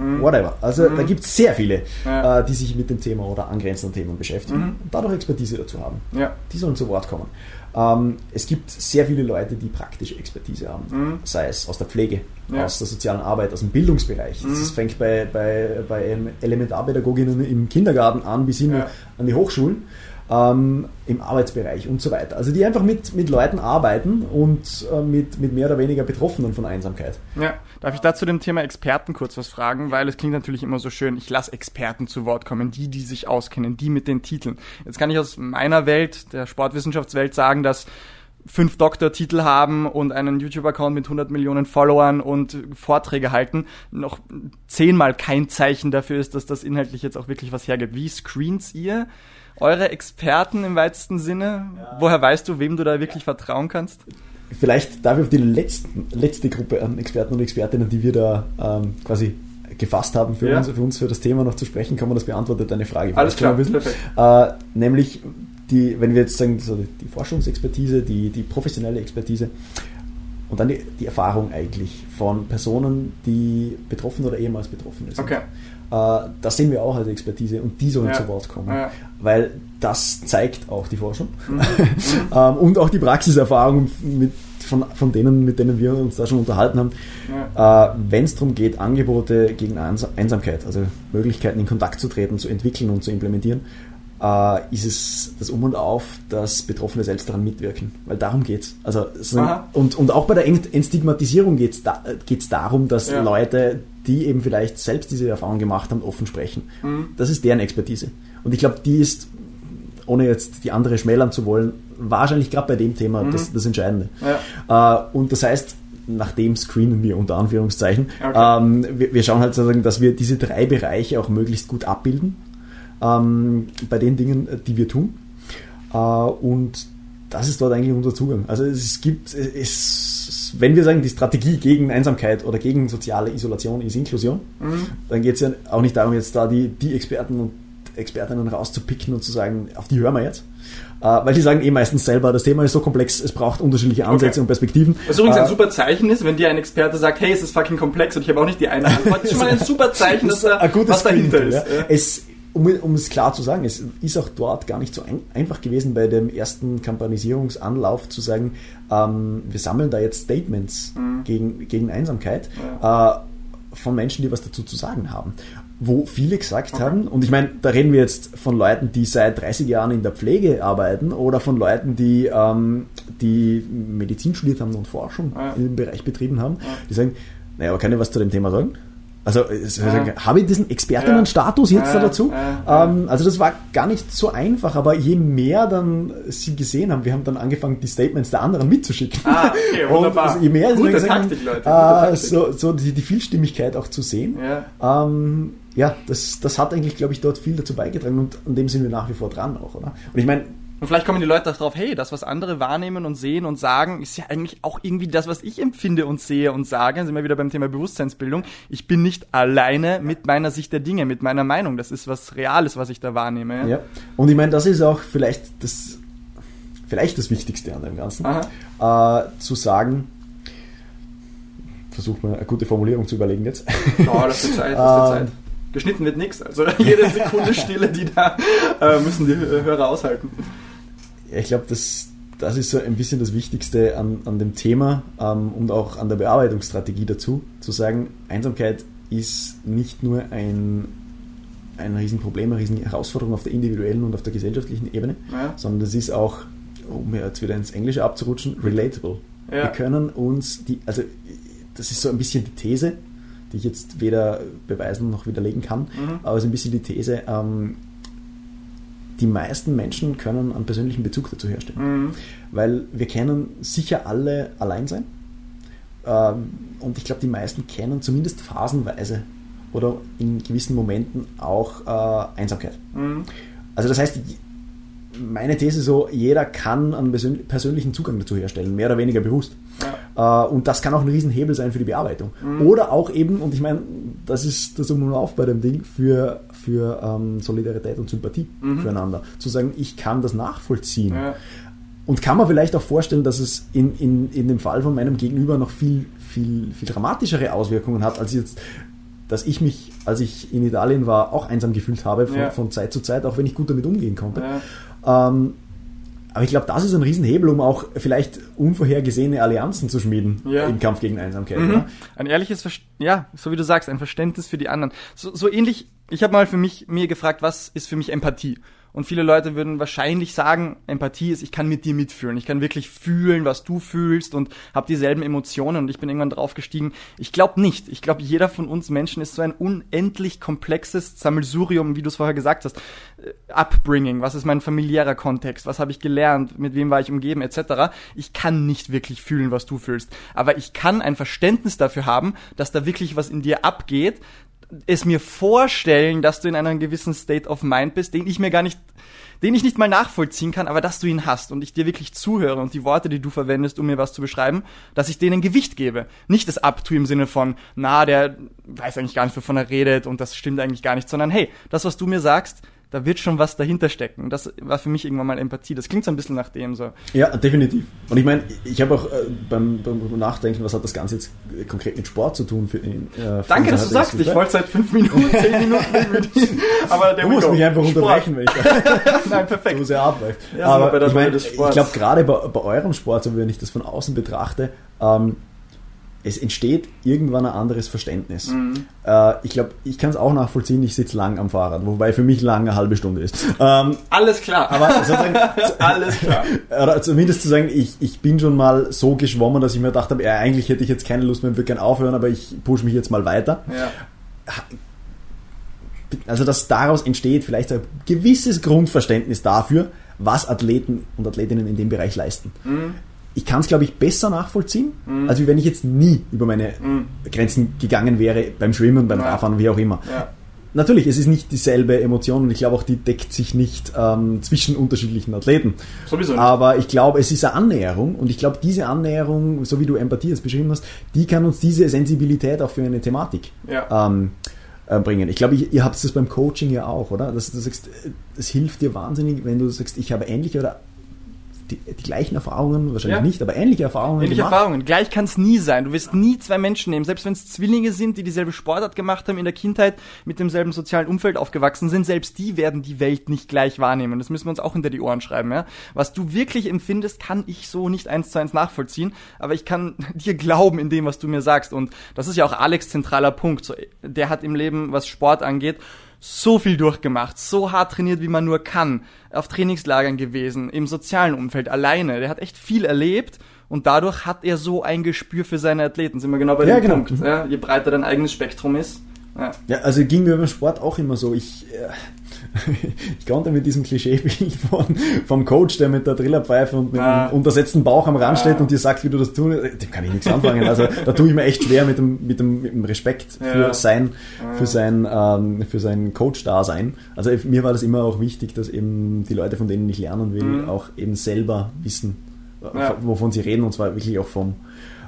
mhm. whatever. Also mhm. da gibt es sehr viele, ja. äh, die sich mit dem Thema oder angrenzenden Themen beschäftigen mhm. und dadurch Expertise dazu haben. Ja. Die sollen zu Wort kommen. Ähm, es gibt sehr viele Leute, die praktische Expertise haben, mhm. sei es aus der Pflege, ja. aus der sozialen Arbeit, aus dem Bildungsbereich. Mhm. Das fängt bei, bei, bei Elementarpädagoginnen im Kindergarten an bis hin an die Hochschulen ähm, im Arbeitsbereich und so weiter. Also die einfach mit, mit Leuten arbeiten und äh, mit, mit mehr oder weniger Betroffenen von Einsamkeit. Ja, darf ich dazu dem Thema Experten kurz was fragen, weil es klingt natürlich immer so schön, ich lasse Experten zu Wort kommen, die, die sich auskennen, die mit den Titeln. Jetzt kann ich aus meiner Welt, der Sportwissenschaftswelt sagen, dass fünf Doktortitel haben und einen YouTube-Account mit 100 Millionen Followern und Vorträge halten, noch zehnmal kein Zeichen dafür ist, dass das inhaltlich jetzt auch wirklich was hergibt. Wie screens ihr eure Experten im weitesten Sinne? Ja. Woher weißt du, wem du da wirklich vertrauen kannst? Vielleicht darf ich auf die letzten, letzte Gruppe an Experten und Expertinnen, die wir da ähm, ähm, gefasst haben für, ja. uns, für uns für das Thema noch zu sprechen, kommen. Das beantwortet deine Frage. Alles klar, perfekt. Äh, nämlich, die, wenn wir jetzt sagen, so die Forschungsexpertise, die, die professionelle Expertise und dann die, die Erfahrung eigentlich von Personen, die betroffen oder ehemals betroffen sind. Okay. Äh, das sehen wir auch als Expertise und die sollen ja. zu Wort kommen. Ja. Weil das zeigt auch die Forschung mhm. ähm, und auch die Praxiserfahrung mit, von, von denen, mit denen wir uns da schon unterhalten haben. Ja. Äh, Wenn es darum geht, Angebote gegen Einsamkeit, also Möglichkeiten in Kontakt zu treten, zu entwickeln und zu implementieren, äh, ist es das Um und Auf, dass Betroffene selbst daran mitwirken. Weil darum geht es. Also, und, und auch bei der Entstigmatisierung geht es da, darum, dass ja. Leute, die eben vielleicht selbst diese Erfahrung gemacht haben, offen sprechen. Mhm. Das ist deren Expertise. Und ich glaube, die ist, ohne jetzt die andere schmälern zu wollen, wahrscheinlich gerade bei dem Thema mhm. das, das Entscheidende. Ja. Äh, und das heißt, nachdem screenen wir unter Anführungszeichen. Okay. Ähm, wir, wir, schauen halt sozusagen, dass wir diese drei Bereiche auch möglichst gut abbilden ähm, bei den Dingen, die wir tun. Äh, und das ist dort eigentlich unser Zugang. Also es gibt, es, wenn wir sagen, die Strategie gegen Einsamkeit oder gegen soziale Isolation ist Inklusion, mhm. dann geht es ja auch nicht darum, jetzt da die, die Experten und Expertinnen rauszupicken und zu sagen, auf die hören wir jetzt. Äh, weil die sagen eh meistens selber, das Thema ist so komplex, es braucht unterschiedliche Ansätze okay. und Perspektiven. Was übrigens äh, ein super Zeichen ist, wenn dir ein Experte sagt, hey, es ist fucking komplex und ich habe auch nicht die eine Antwort. Das ist schon mal ein super Zeichen, dass da was dahinter ist. Ja. Es, um, um es klar zu sagen, es ist auch dort gar nicht so ein, einfach gewesen, bei dem ersten Kampanisierungsanlauf zu sagen, ähm, wir sammeln da jetzt Statements mhm. gegen, gegen Einsamkeit ja. äh, von Menschen, die was dazu zu sagen haben. Wo viele gesagt okay. haben, und ich meine, da reden wir jetzt von Leuten, die seit 30 Jahren in der Pflege arbeiten oder von Leuten, die, ähm, die Medizin studiert haben und Forschung ja. in dem Bereich betrieben haben, ja. die sagen, naja, aber kann ich was zu dem Thema sagen? Also ja. habe ich diesen Expertinnenstatus jetzt ja. da dazu? Ja. Ähm, also das war gar nicht so einfach, aber je mehr dann sie gesehen haben, wir haben dann angefangen, die Statements der anderen mitzuschicken. Ah, okay, wunderbar. Und also je mehr Gute Taktik, Leute. Äh, so, so die, die, Vielstimmigkeit auch zu sehen. Ja, ähm, ja das, das hat eigentlich, glaube ich, dort viel dazu beigetragen und an dem sind wir nach wie vor dran auch, oder? Und ich meine, und vielleicht kommen die Leute darauf, hey, das, was andere wahrnehmen und sehen und sagen, ist ja eigentlich auch irgendwie das, was ich empfinde und sehe und sage. Dann sind wir wieder beim Thema Bewusstseinsbildung. Ich bin nicht alleine mit meiner Sicht der Dinge, mit meiner Meinung. Das ist was Reales, was ich da wahrnehme. Ja, und ich meine, das ist auch vielleicht das, vielleicht das Wichtigste an dem Ganzen, äh, zu sagen, versuch mal eine gute Formulierung zu überlegen jetzt. Ja, das ist Zeit, das ist Zeit. Geschnitten wird nichts, also jede Sekunde Stille, die da äh, müssen die Hörer aushalten ich glaube, das, das ist so ein bisschen das Wichtigste an, an dem Thema ähm, und auch an der Bearbeitungsstrategie dazu, zu sagen, Einsamkeit ist nicht nur ein, ein Riesenproblem, eine Riesenherausforderung auf der individuellen und auf der gesellschaftlichen Ebene, ja. sondern das ist auch, um jetzt wieder ins Englische abzurutschen, relatable. Ja. Wir können uns, die, also das ist so ein bisschen die These, die ich jetzt weder beweisen noch widerlegen kann, mhm. aber so ein bisschen die These, ähm, die meisten Menschen können einen persönlichen Bezug dazu herstellen. Mhm. Weil wir kennen sicher alle Alleinsein. Ähm, und ich glaube, die meisten kennen zumindest phasenweise oder in gewissen Momenten auch äh, Einsamkeit. Mhm. Also das heißt, meine These ist so, jeder kann einen persönlichen Zugang dazu herstellen, mehr oder weniger bewusst. Äh, und das kann auch ein Riesenhebel sein für die Bearbeitung. Mhm. Oder auch eben, und ich meine, das ist das Um und Auf bei dem Ding, für, für ähm, Solidarität und Sympathie mhm. füreinander. Zu sagen, ich kann das nachvollziehen. Ja. Und kann man vielleicht auch vorstellen, dass es in, in, in dem Fall von meinem Gegenüber noch viel, viel, viel dramatischere Auswirkungen hat, als jetzt dass ich mich, als ich in Italien war, auch einsam gefühlt habe von, ja. von Zeit zu Zeit, auch wenn ich gut damit umgehen konnte. Ja. Ähm, aber ich glaube, das ist ein Riesenhebel, um auch vielleicht unvorhergesehene Allianzen zu schmieden ja. im Kampf gegen Einsamkeit. Mhm. Ein ehrliches, Ver ja, so wie du sagst, ein Verständnis für die anderen. So, so ähnlich, ich habe mal für mich mir gefragt, was ist für mich Empathie? Und viele Leute würden wahrscheinlich sagen, Empathie ist, ich kann mit dir mitfühlen. Ich kann wirklich fühlen, was du fühlst und habe dieselben Emotionen. Und ich bin irgendwann draufgestiegen. Ich glaube nicht. Ich glaube, jeder von uns Menschen ist so ein unendlich komplexes Sammelsurium, wie du es vorher gesagt hast. Äh, Upbringing, was ist mein familiärer Kontext, was habe ich gelernt, mit wem war ich umgeben, etc. Ich kann nicht wirklich fühlen, was du fühlst. Aber ich kann ein Verständnis dafür haben, dass da wirklich was in dir abgeht, es mir vorstellen, dass du in einem gewissen State of Mind bist, den ich mir gar nicht, den ich nicht mal nachvollziehen kann, aber dass du ihn hast und ich dir wirklich zuhöre und die Worte, die du verwendest, um mir was zu beschreiben, dass ich denen Gewicht gebe. Nicht das Abtue im Sinne von, na, der weiß eigentlich gar nicht, wovon er redet und das stimmt eigentlich gar nicht, sondern hey, das, was du mir sagst, da wird schon was dahinter stecken. Das war für mich irgendwann mal Empathie. Das klingt so ein bisschen nach dem so. Ja, definitiv. Und ich meine, ich habe auch äh, beim, beim, Nachdenken, was hat das Ganze jetzt konkret mit Sport zu tun? Für, äh, Danke, dass du sagst. Ich wollte seit fünf Minuten, zehn Minuten mit aber der Du musst mich einfach unterbrechen, wenn ich Nein, perfekt. So sehr abläuft. Ja, aber ich, mein, ich glaube, gerade bei, bei eurem Sport, so wenn ich das von außen betrachte, ähm, es entsteht irgendwann ein anderes Verständnis. Mhm. Äh, ich glaube, ich kann es auch nachvollziehen, ich sitze lang am Fahrrad, wobei für mich lang eine halbe Stunde ist. Ähm, Alles klar. Aber sozusagen, Alles klar. Oder zumindest zu sagen, ich, ich bin schon mal so geschwommen, dass ich mir gedacht habe, ja, eigentlich hätte ich jetzt keine Lust mehr, würde gerne aufhören, aber ich pushe mich jetzt mal weiter. Ja. Also, dass daraus entsteht vielleicht ein gewisses Grundverständnis dafür, was Athleten und Athletinnen in dem Bereich leisten. Mhm ich kann es, glaube ich, besser nachvollziehen, mhm. als wenn ich jetzt nie über meine mhm. Grenzen gegangen wäre beim Schwimmen, beim ja. Radfahren, wie auch immer. Ja. Natürlich, es ist nicht dieselbe Emotion und ich glaube auch, die deckt sich nicht ähm, zwischen unterschiedlichen Athleten. Sowieso nicht. Aber ich glaube, es ist eine Annäherung und ich glaube, diese Annäherung, so wie du Empathie jetzt beschrieben hast, die kann uns diese Sensibilität auch für eine Thematik ja. ähm, äh, bringen. Ich glaube, ihr, ihr habt es beim Coaching ja auch, oder? Dass du sagst, es hilft dir wahnsinnig, wenn du sagst, ich habe ähnliche oder die, die gleichen Erfahrungen, wahrscheinlich ja. nicht, aber ähnliche Erfahrungen. Ähnliche gemacht. Erfahrungen. Gleich kann es nie sein. Du wirst nie zwei Menschen nehmen, selbst wenn es Zwillinge sind, die dieselbe Sportart gemacht haben, in der Kindheit mit demselben sozialen Umfeld aufgewachsen sind, selbst die werden die Welt nicht gleich wahrnehmen. Das müssen wir uns auch hinter die Ohren schreiben. Ja? Was du wirklich empfindest, kann ich so nicht eins zu eins nachvollziehen, aber ich kann dir glauben in dem, was du mir sagst. Und das ist ja auch Alex zentraler Punkt. So, der hat im Leben, was Sport angeht, so viel durchgemacht, so hart trainiert, wie man nur kann, auf Trainingslagern gewesen, im sozialen Umfeld alleine. Der hat echt viel erlebt und dadurch hat er so ein Gespür für seine Athleten. Sind wir genau bei ja, dem genau. Punkt. Ja, je breiter dein eigenes Spektrum ist. Ja, ja also ging mir beim Sport auch immer so. Ich, äh, ich konnte mit diesem Klischeebild von, vom Coach, der mit der Drillerpfeife und mit ah. einem untersetzten Bauch am Rand ah. steht und dir sagt, wie du das tun, dem kann ich nichts anfangen. Also da tue ich mir echt schwer mit dem, mit dem, mit dem Respekt für ja. sein, für sein, ähm, für sein Coach-Dasein. Also mir war das immer auch wichtig, dass eben die Leute, von denen ich lernen will, mhm. auch eben selber wissen, ja. wovon sie reden und zwar wirklich auch vom,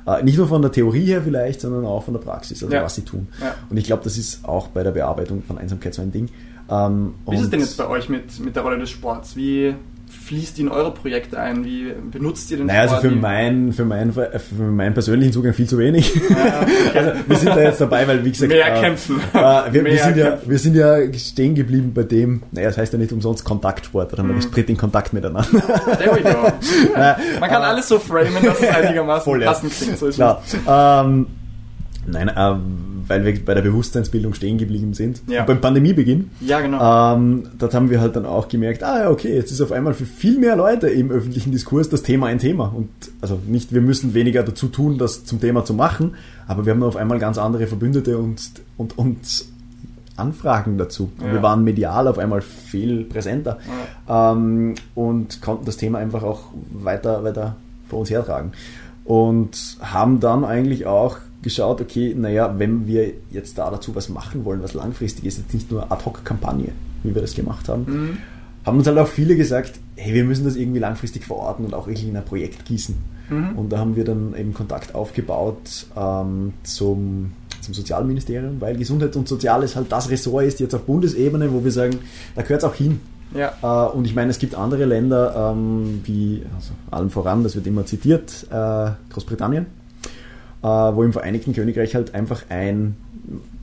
äh, nicht nur von der Theorie her vielleicht, sondern auch von der Praxis, also ja. was sie tun. Ja. Und ich glaube, das ist auch bei der Bearbeitung von Einsamkeit so ein Ding. Ähm, Wie ist es denn jetzt bei euch mit, mit der Rolle des Sports? Wie fließt die in eure Projekte ein? Wie benutzt ihr den naja, Sport? Also für, mein, für, mein, für meinen persönlichen Zugang viel zu wenig. Ja, okay. also wir sind da jetzt dabei, weil wie gesagt... Mehr äh, kämpfen. Äh, wir, Mehr wir, sind kämpfen. Ja, wir sind ja stehen geblieben bei dem, naja, das heißt ja nicht umsonst Kontaktsport, oder man mhm. tritt in Kontakt miteinander. There we go. man kann äh, alles so framen, dass es einigermaßen voll, passend klingt. So ist Klar. Ähm, nein, äh, weil wir bei der Bewusstseinsbildung stehen geblieben sind. Ja. Und beim Pandemiebeginn, ja, genau. Ähm, dort haben wir halt dann auch gemerkt, ah ja, okay, jetzt ist auf einmal für viel mehr Leute im öffentlichen Diskurs das Thema ein Thema. Und also nicht, wir müssen weniger dazu tun, das zum Thema zu machen, aber wir haben auf einmal ganz andere Verbündete und, und, und Anfragen dazu. Ja. Wir waren medial auf einmal viel präsenter ja. ähm, und konnten das Thema einfach auch weiter, weiter vor uns hertragen. Und haben dann eigentlich auch geschaut, okay, naja, wenn wir jetzt da dazu was machen wollen, was langfristig ist, jetzt nicht nur Ad-Hoc-Kampagne, wie wir das gemacht haben, mhm. haben uns halt auch viele gesagt, hey, wir müssen das irgendwie langfristig verorten und auch irgendwie in ein Projekt gießen. Mhm. Und da haben wir dann eben Kontakt aufgebaut ähm, zum, zum Sozialministerium, weil Gesundheit und Soziales halt das Ressort ist jetzt auf Bundesebene, wo wir sagen, da gehört es auch hin. Ja. Äh, und ich meine, es gibt andere Länder, ähm, wie also allen voran, das wird immer zitiert, äh, Großbritannien, wo im Vereinigten Königreich halt einfach ein,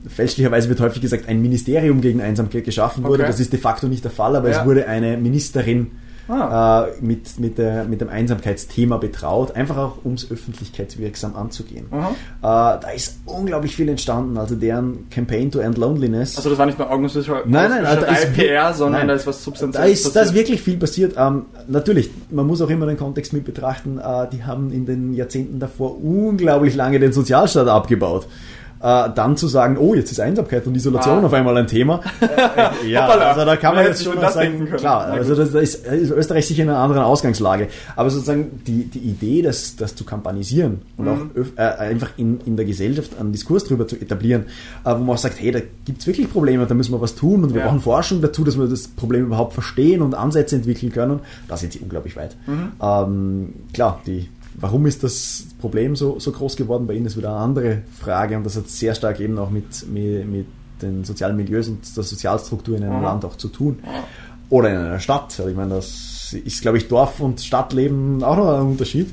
fälschlicherweise wird häufig gesagt, ein Ministerium gegen Einsamkeit geschaffen wurde. Okay. Das ist de facto nicht der Fall, aber ja. es wurde eine Ministerin ah. äh, mit, mit, der, mit dem Einsamkeitsthema betraut, einfach auch um es öffentlichkeitswirksam anzugehen. Äh, da ist unglaublich viel entstanden, also deren Campaign to End Loneliness. Also das war nicht nur nein, nein, also da ist PR, sondern nein, da ist was Substanzielles. Da ist, da ist wirklich viel passiert. Ähm, natürlich, man muss auch immer den Kontext mit betrachten, äh, die haben in den Jahrzehnten davor unglaublich lange den Sozialstaat abgebaut äh, dann zu sagen, oh, jetzt ist Einsamkeit und Isolation ah. auf einmal ein Thema. Äh, ja, also da kann man jetzt schon das sagen, können. klar, also das ist, ist, Österreich sicher in einer anderen Ausgangslage. Aber sozusagen die, die Idee, das, das zu kampanisieren und mhm. auch äh, einfach in, in der Gesellschaft einen Diskurs darüber zu etablieren, äh, wo man auch sagt, hey, da gibt es wirklich Probleme, da müssen wir was tun und wir ja. brauchen Forschung dazu, dass wir das Problem überhaupt verstehen und Ansätze entwickeln können. Da sind sie unglaublich weit. Mhm. Ähm, klar, die Warum ist das Problem so, so groß geworden bei Ihnen, ist wieder eine andere Frage und das hat sehr stark eben auch mit, mit, mit den sozialen Milieus und der Sozialstruktur in einem mhm. Land auch zu tun. Oder in einer Stadt. Also ich meine, das ist, glaube ich, Dorf- und Stadtleben auch noch ein Unterschied.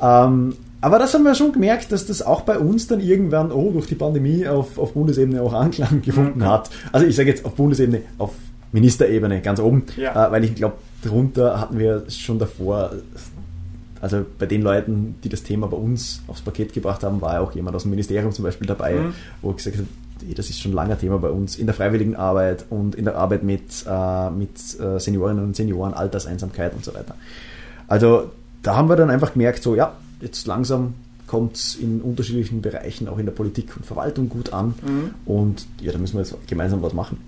Ähm, aber das haben wir schon gemerkt, dass das auch bei uns dann irgendwann, oh, durch die Pandemie auf, auf Bundesebene auch Anklang gefunden mhm. hat. Also ich sage jetzt auf Bundesebene, auf Ministerebene ganz oben, ja. äh, weil ich glaube, darunter hatten wir schon davor also bei den Leuten, die das Thema bei uns aufs Paket gebracht haben, war ja auch jemand aus dem Ministerium zum Beispiel dabei, mhm. wo ich gesagt habe, das ist schon ein langer Thema bei uns in der freiwilligen Arbeit und in der Arbeit mit, äh, mit äh, Seniorinnen und Senioren, Alterseinsamkeit und so weiter. Also da haben wir dann einfach gemerkt, so ja, jetzt langsam kommt es in unterschiedlichen Bereichen, auch in der Politik und Verwaltung gut an mhm. und ja, da müssen wir jetzt gemeinsam was machen.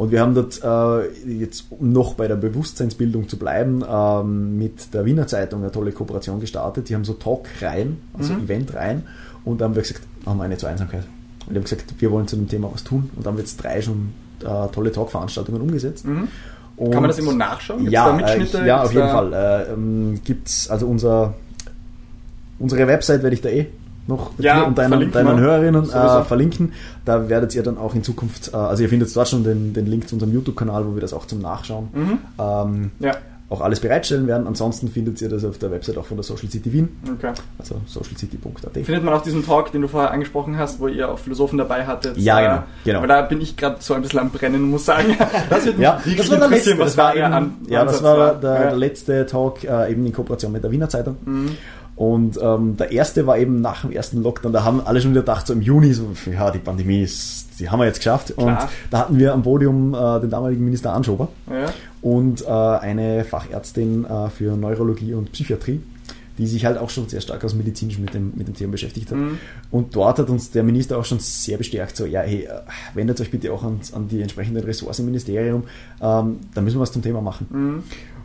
Und wir haben dort äh, jetzt, um noch bei der Bewusstseinsbildung zu bleiben, ähm, mit der Wiener Zeitung eine tolle Kooperation gestartet. Die haben so Talk-Reihen, also mhm. Event-Reihen. Und da haben wir gesagt, machen wir eine zur Einsamkeit. Und die haben gesagt, wir wollen zu dem Thema was tun. Und dann haben wir jetzt drei schon äh, tolle Talk-Veranstaltungen umgesetzt. Mhm. Kann man das irgendwo nachschauen? Gibt's ja, äh, ja, auf jeden Fall. Äh, ähm, Gibt es also unser, unsere Website werde ich da eh noch ja, und deinen, deinen Hörerinnen äh, verlinken. Da werdet ihr dann auch in Zukunft, äh, also ihr findet dort schon den, den Link zu unserem YouTube-Kanal, wo wir das auch zum Nachschauen mhm. ähm, ja. auch alles bereitstellen werden. Ansonsten findet ihr das auf der Website auch von der Social City Wien, okay. also socialcity.at. Findet man auch diesen Talk, den du vorher angesprochen hast, wo ihr auch Philosophen dabei hattet? Ja, genau. genau. Aber da bin ich gerade so ein bisschen am Brennen, muss sagen. Das wird ja, das war der letzte, was das war eben, an, ja, das war der, der, letzte Talk äh, eben in Kooperation mit der Wiener Zeitung. Mhm. Und ähm, der erste war eben nach dem ersten Lockdown, da haben alle schon wieder gedacht, so im Juni, so, ja, die Pandemie ist, die haben wir jetzt geschafft. Klar. Und da hatten wir am Podium äh, den damaligen Minister Anschober ja. und äh, eine Fachärztin äh, für Neurologie und Psychiatrie, die sich halt auch schon sehr stark aus medizinisch mit dem, mit dem Thema beschäftigt hat. Mhm. Und dort hat uns der Minister auch schon sehr bestärkt, so, ja, hey, äh, wendet euch bitte auch an, an die entsprechenden Ressourcen im Ministerium, ähm, da müssen wir was zum Thema machen. Mhm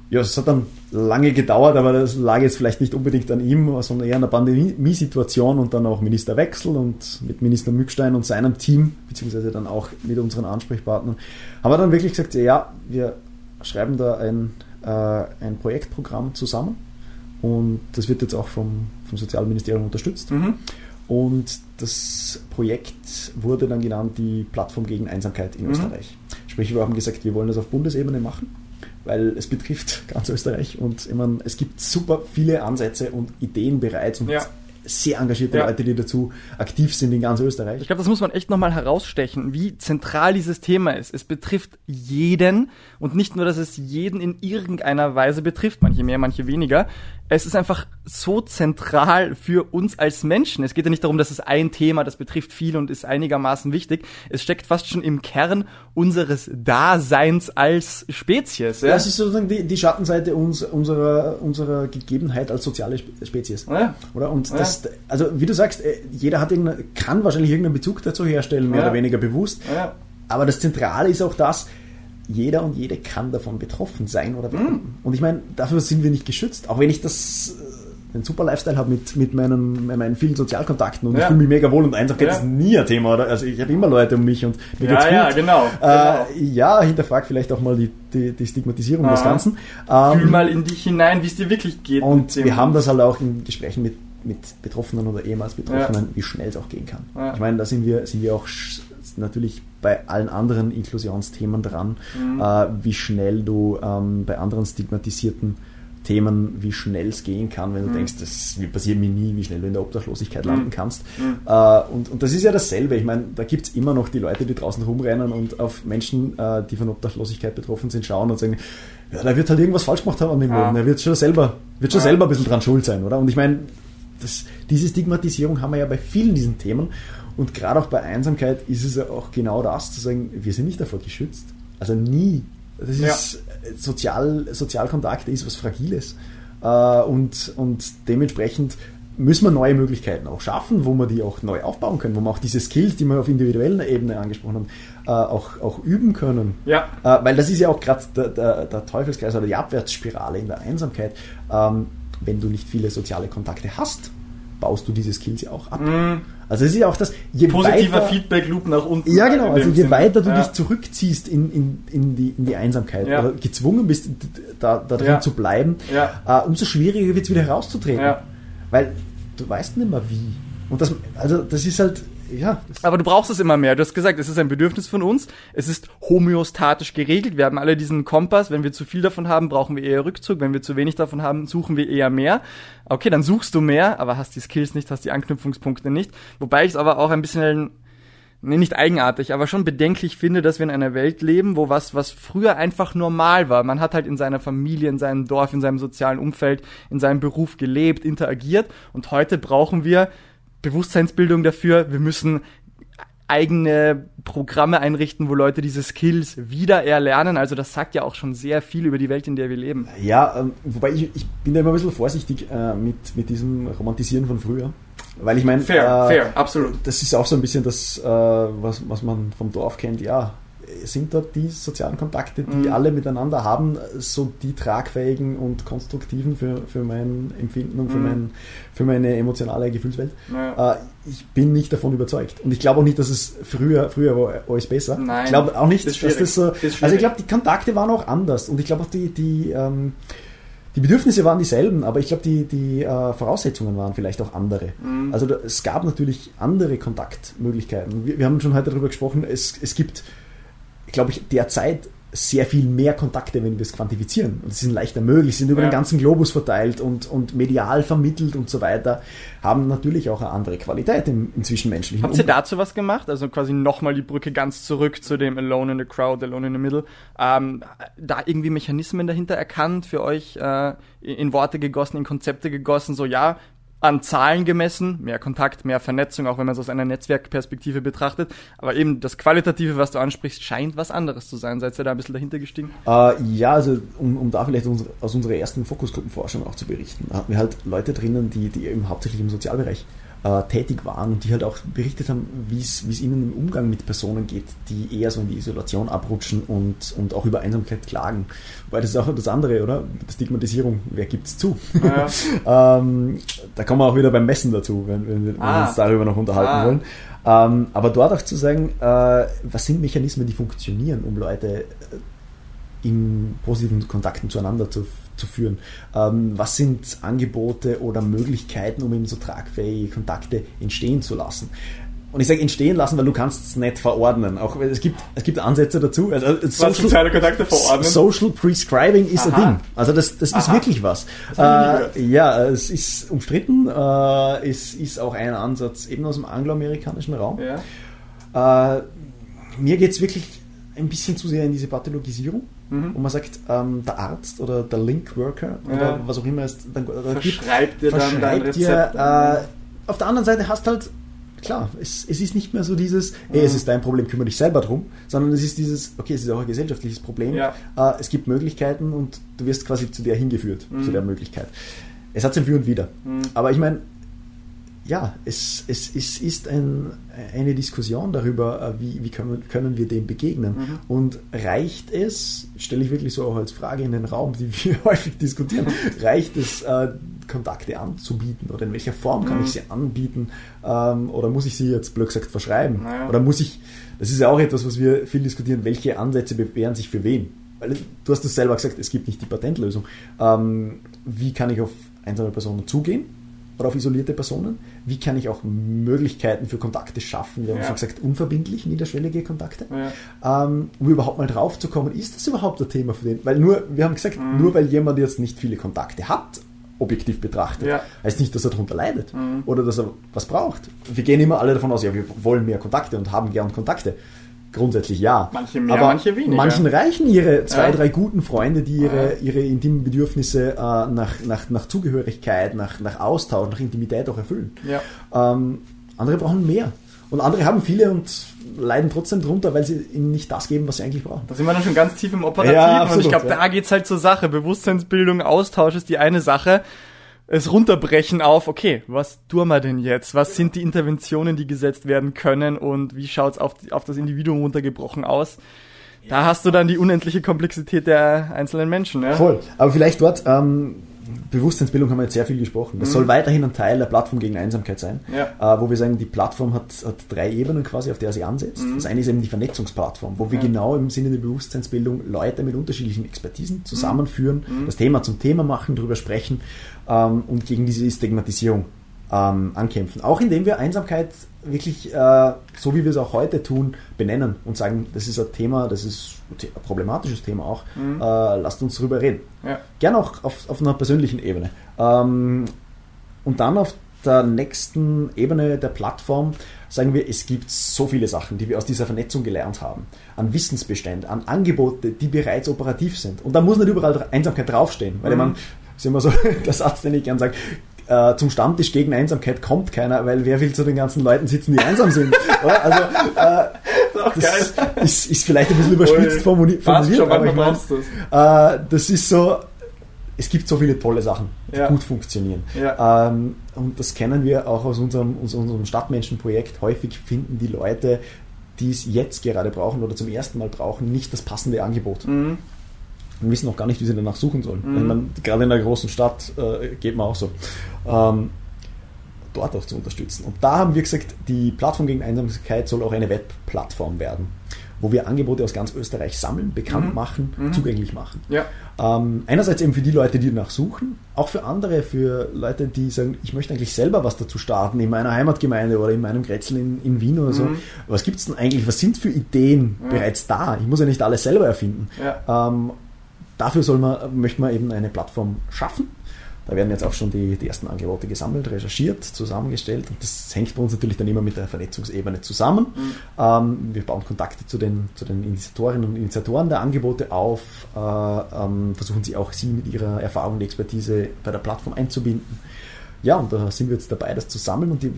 ja, es hat dann lange gedauert, aber das lag jetzt vielleicht nicht unbedingt an ihm, sondern eher an der Pandemiesituation und dann auch Ministerwechsel und mit Minister Mückstein und seinem Team, beziehungsweise dann auch mit unseren Ansprechpartnern, haben wir dann wirklich gesagt, ja, wir schreiben da ein, äh, ein Projektprogramm zusammen und das wird jetzt auch vom, vom Sozialministerium unterstützt. Mhm. Und das Projekt wurde dann genannt die Plattform gegen Einsamkeit in mhm. Österreich. Sprich, wir haben gesagt, wir wollen das auf Bundesebene machen weil es betrifft ganz Österreich und ich meine, es gibt super viele Ansätze und Ideen bereits und ja sehr engagierte ja. Leute, die dazu aktiv sind in ganz Österreich. Ich glaube, das muss man echt nochmal herausstechen, wie zentral dieses Thema ist. Es betrifft jeden und nicht nur, dass es jeden in irgendeiner Weise betrifft, manche mehr, manche weniger. Es ist einfach so zentral für uns als Menschen. Es geht ja nicht darum, dass es ein Thema, das betrifft viel und ist einigermaßen wichtig. Es steckt fast schon im Kern unseres Daseins als Spezies. Ja? Das ist sozusagen die, die Schattenseite uns, unserer, unserer Gegebenheit als soziale Spezies. Ja. Oder? Und das hast, also wie du sagst, äh, jeder hat kann wahrscheinlich irgendeinen Bezug dazu herstellen, mehr ja. oder weniger bewusst. Ja. aber das Zentrale ist auch das, jeder und jede kann davon betroffen sein oder werden. Mm. Und ich meine, dafür sind wir nicht geschützt. Auch wenn ich das einen super Lifestyle habe mit, mit, meinen, mit meinen vielen Sozialkontakten und ja. ich fühle mich mega wohl und Einsamkeit ja. ist nie ein Thema. Oder? Also ich habe immer Leute um mich und mir ja, geht's gut. Ja, genau. Äh, genau. ja, hinterfrag vielleicht auch mal die, die, die Stigmatisierung Aha. des Ganzen. Ähm, Fühl mal in dich hinein, wie es dir wirklich geht. Und wir haben das halt auch in Gesprächen mit, mit Betroffenen oder ehemals Betroffenen, wie schnell es auch gehen kann. Ich meine, da sind wir, sind wir auch natürlich bei allen anderen Inklusionsthemen dran, mhm. äh, wie schnell du ähm, bei anderen stigmatisierten Themen, wie schnell es gehen kann, wenn du mhm. denkst, das passiert mir nie, wie schnell du in der Obdachlosigkeit mhm. landen kannst. Mhm. Äh, und, und das ist ja dasselbe. Ich meine, da gibt es immer noch die Leute, die draußen rumrennen und auf Menschen, äh, die von Obdachlosigkeit betroffen sind, schauen und sagen, ja, der wird halt irgendwas falsch gemacht haben an dem Leben. Er wird schon selber, wird schon ja. selber ein bisschen dran schuld sein, oder? Und ich meine, das, diese Stigmatisierung haben wir ja bei vielen diesen Themen. Und gerade auch bei Einsamkeit ist es ja auch genau das, zu sagen, wir sind nicht davor geschützt. Also nie das ja. ist Sozial, Sozialkontakte ist was Fragiles. Äh, und, und dementsprechend müssen wir neue Möglichkeiten auch schaffen, wo wir die auch neu aufbauen können, wo wir auch diese Skills, die wir auf individueller Ebene angesprochen haben, äh, auch, auch üben können. Ja. Äh, weil das ist ja auch gerade der, der, der, Teufelskreis oder die Abwärtsspirale in der Einsamkeit. Wenn du nicht viele soziale Kontakte hast, baust du diese Skills ja auch ab. Mm. Also es ist ja auch das, je Positiver weiter, Feedback-Loop nach unten. Ja, genau. Also je Sinn. weiter du ja. dich zurückziehst in, in, in, die, in die Einsamkeit ja. oder gezwungen bist, da, da drin ja. zu bleiben, uh, umso schwieriger wird es wieder herauszutreten. Weil du weißt nicht mehr wie. Und das, also das ist halt, ja. Aber du brauchst es immer mehr. Du hast gesagt, es ist ein Bedürfnis von uns. Es ist homöostatisch geregelt. Wir haben alle diesen Kompass. Wenn wir zu viel davon haben, brauchen wir eher Rückzug. Wenn wir zu wenig davon haben, suchen wir eher mehr. Okay, dann suchst du mehr, aber hast die Skills nicht, hast die Anknüpfungspunkte nicht. Wobei ich es aber auch ein bisschen nee, nicht eigenartig, aber schon bedenklich finde, dass wir in einer Welt leben, wo was, was früher einfach normal war. Man hat halt in seiner Familie, in seinem Dorf, in seinem sozialen Umfeld, in seinem Beruf gelebt, interagiert und heute brauchen wir Bewusstseinsbildung dafür. Wir müssen eigene Programme einrichten, wo Leute diese Skills wieder erlernen. Also das sagt ja auch schon sehr viel über die Welt, in der wir leben. Ja, ähm, wobei ich, ich bin da immer ein bisschen vorsichtig äh, mit, mit diesem Romantisieren von früher. Weil ich meine, fair, äh, fair, absolut. Das ist auch so ein bisschen das, äh, was, was man vom Dorf kennt. Ja, sind dort die sozialen Kontakte, die mhm. alle miteinander haben, so die tragfähigen und konstruktiven für, für mein Empfinden und für, mhm. mein, für meine emotionale Gefühlswelt. Ja. Äh, ich bin nicht davon überzeugt. Und ich glaube auch nicht, dass es früher, früher war alles besser. Nein, ich glaube auch nicht, das dass das so. Das also ich glaube, die Kontakte waren auch anders. Und ich glaube auch die, die ähm, die Bedürfnisse waren dieselben, aber ich glaube, die, die äh, Voraussetzungen waren vielleicht auch andere. Mhm. Also da, es gab natürlich andere Kontaktmöglichkeiten. Wir, wir, haben schon heute darüber gesprochen, es, es gibt glaube ich, derzeit sehr viel mehr Kontakte, wenn wir es quantifizieren. Und sie sind leichter möglich, sind über ja. den ganzen Globus verteilt und, und medial vermittelt und so weiter, haben natürlich auch eine andere Qualität im, im zwischenmenschlichen Habt ihr dazu was gemacht? Also quasi nochmal die Brücke ganz zurück zu dem Alone in the Crowd, Alone in the Middle. Ähm, da irgendwie Mechanismen dahinter erkannt, für euch äh, in Worte gegossen, in Konzepte gegossen, so ja, an Zahlen gemessen, mehr Kontakt, mehr Vernetzung, auch wenn man es aus einer Netzwerkperspektive betrachtet. Aber eben das Qualitative, was du ansprichst, scheint was anderes zu sein. Seid ihr da ein bisschen dahinter gestiegen? Äh, ja, also um, um da vielleicht aus unserer ersten Fokusgruppenforschung auch zu berichten, da hatten wir halt Leute drinnen, die, die eben hauptsächlich im Sozialbereich äh, tätig waren und die halt auch berichtet haben, wie es ihnen im Umgang mit Personen geht, die eher so in die Isolation abrutschen und, und auch über Einsamkeit klagen. Weil das ist auch das andere, oder? Stigmatisierung, wer gibt es zu? Ja. ähm, da kommen wir auch wieder beim Messen dazu, wenn, wenn, wenn ah. wir uns darüber noch unterhalten ah. wollen. Ähm, aber dort auch zu sagen, äh, was sind Mechanismen, die funktionieren, um Leute äh, in positiven Kontakten zueinander zu zu führen. Ähm, was sind Angebote oder Möglichkeiten, um eben so tragfähige Kontakte entstehen zu lassen? Und ich sage entstehen lassen, weil du kannst es nicht verordnen. Auch es gibt, es gibt Ansätze dazu. Also, äh, social, soziale Kontakte verordnen? Social Prescribing ist Aha. ein Ding. Also das, das ist wirklich was. Äh, ja, es ist umstritten. Äh, es ist auch ein Ansatz eben aus dem angloamerikanischen Raum. Ja. Äh, mir geht es wirklich ein bisschen zu sehr in diese Pathologisierung. Mhm. Und man sagt, ähm, der Arzt oder der Link-Worker oder ja. was auch immer es dann verschreibt dir verschreibt dann dein Rezept. Dir, äh, auf der anderen Seite hast halt, klar, es, es ist nicht mehr so dieses, ey, es ist dein Problem, kümmere dich selber drum, sondern es ist dieses, okay, es ist auch ein gesellschaftliches Problem. Ja. Äh, es gibt Möglichkeiten und du wirst quasi zu der hingeführt, mhm. zu der Möglichkeit. Es hat sein Für und Wider. Mhm. Aber ich meine, ja, es, es, es ist ein, eine Diskussion darüber, äh, wie, wie können, können wir dem begegnen. Mhm. Und reicht es, stelle ich wirklich so auch als Frage in den Raum, die wir häufig diskutieren, reicht es, äh, Kontakte anzubieten oder in welcher Form kann mhm. ich sie anbieten ähm, oder muss ich sie jetzt blöd gesagt verschreiben? Naja. Oder muss ich, das ist ja auch etwas, was wir viel diskutieren, welche Ansätze bewähren sich für wen? Weil du hast es selber gesagt, es gibt nicht die Patentlösung. Ähm, wie kann ich auf einzelne Personen zugehen? Oder auf isolierte Personen? Wie kann ich auch Möglichkeiten für Kontakte schaffen? Wir haben ja. schon gesagt, unverbindlich, niederschwellige Kontakte. Ja. Ähm, um überhaupt mal drauf zu kommen, ist das überhaupt ein Thema für den? Weil nur, wir haben gesagt, mhm. nur weil jemand jetzt nicht viele Kontakte hat, objektiv betrachtet, ja. heißt nicht, dass er darunter leidet mhm. oder dass er was braucht. Wir gehen immer alle davon aus, ja, wir wollen mehr Kontakte und haben gern Kontakte grundsätzlich ja. Manche mehr, aber manche weniger. Manchen reichen ihre zwei, ja. drei guten Freunde, die ihre, ja. ihre intimen Bedürfnisse äh, nach, nach, nach Zugehörigkeit, nach, nach Austausch, nach Intimität auch erfüllen. Ja. Ähm, andere brauchen mehr. Und andere haben viele und leiden trotzdem drunter, weil sie ihnen nicht das geben, was sie eigentlich brauchen. Da sind wir dann schon ganz tief im Operativen ja, absolut, und ich glaube, da geht's halt zur Sache. Bewusstseinsbildung, Austausch ist die eine Sache es runterbrechen auf, okay, was tun wir denn jetzt? Was sind die Interventionen, die gesetzt werden können und wie schaut's auf, auf das Individuum runtergebrochen aus? Da hast du dann die unendliche Komplexität der einzelnen Menschen. Ja? Voll. Aber vielleicht dort, ähm, Bewusstseinsbildung haben wir jetzt sehr viel gesprochen. Das mhm. soll weiterhin ein Teil der Plattform gegen Einsamkeit sein, ja. äh, wo wir sagen, die Plattform hat, hat, drei Ebenen quasi, auf der sie ansetzt. Mhm. Das eine ist eben die Vernetzungsplattform, wo wir ja. genau im Sinne der Bewusstseinsbildung Leute mit unterschiedlichen Expertisen zusammenführen, mhm. das Thema zum Thema machen, darüber sprechen ähm, und gegen diese Stigmatisierung ähm, ankämpfen. Auch indem wir Einsamkeit wirklich, äh, so wie wir es auch heute tun, benennen und sagen, das ist ein Thema, das ist ein problematisches Thema auch, mhm. äh, lasst uns darüber reden. Ja. Gern auch auf, auf einer persönlichen Ebene. Ähm, und dann auf der nächsten Ebene der Plattform sagen wir, es gibt so viele Sachen, die wir aus dieser Vernetzung gelernt haben. An Wissensbestand, an Angebote, die bereits operativ sind. Und da muss nicht überall Einsamkeit draufstehen, weil mhm. man, ist immer so der Satz, den ich gern sage, äh, zum Stammtisch gegen Einsamkeit kommt keiner, weil wer will zu den ganzen Leuten sitzen, die einsam sind? also, äh, das ist, ist, vielleicht ein bisschen überspitzt formuliert, schon, aber ich mein, das. Äh, das ist so, es gibt so viele tolle Sachen, die ja. gut funktionieren. Ja. Ähm, und das kennen wir auch aus unserem, aus unserem Stadtmenschenprojekt. Häufig finden die Leute, die es jetzt gerade brauchen oder zum ersten Mal brauchen, nicht das passende Angebot. Mhm und wissen auch gar nicht, wie sie danach suchen sollen. Mhm. Man, gerade in einer großen Stadt äh, geht man auch so. Ähm, dort auch zu unterstützen. Und da haben wir gesagt, die Plattform gegen Einsamkeit soll auch eine Webplattform werden, wo wir Angebote aus ganz Österreich sammeln, bekannt mhm. machen, mhm. zugänglich machen. Ja. Ähm, einerseits eben für die Leute, die danach suchen, auch für andere, für Leute, die sagen, ich möchte eigentlich selber was dazu starten, in meiner Heimatgemeinde oder in meinem Grätzl in, in Wien oder so. Mhm. Was gibt es denn eigentlich, was sind für Ideen bereits da? Ich muss ja nicht alles selber erfinden. Ja. Ähm, dafür soll man, möchte man eben eine Plattform schaffen. Da werden jetzt auch schon die, die ersten Angebote gesammelt, recherchiert, zusammengestellt und das hängt bei uns natürlich dann immer mit der Vernetzungsebene zusammen. Mhm. Ähm, wir bauen Kontakte zu den, zu den Initiatorinnen und Initiatoren der Angebote auf, äh, ähm, versuchen sie auch sie mit ihrer Erfahrung und Expertise bei der Plattform einzubinden. Ja, und da sind wir jetzt dabei, das zu sammeln und die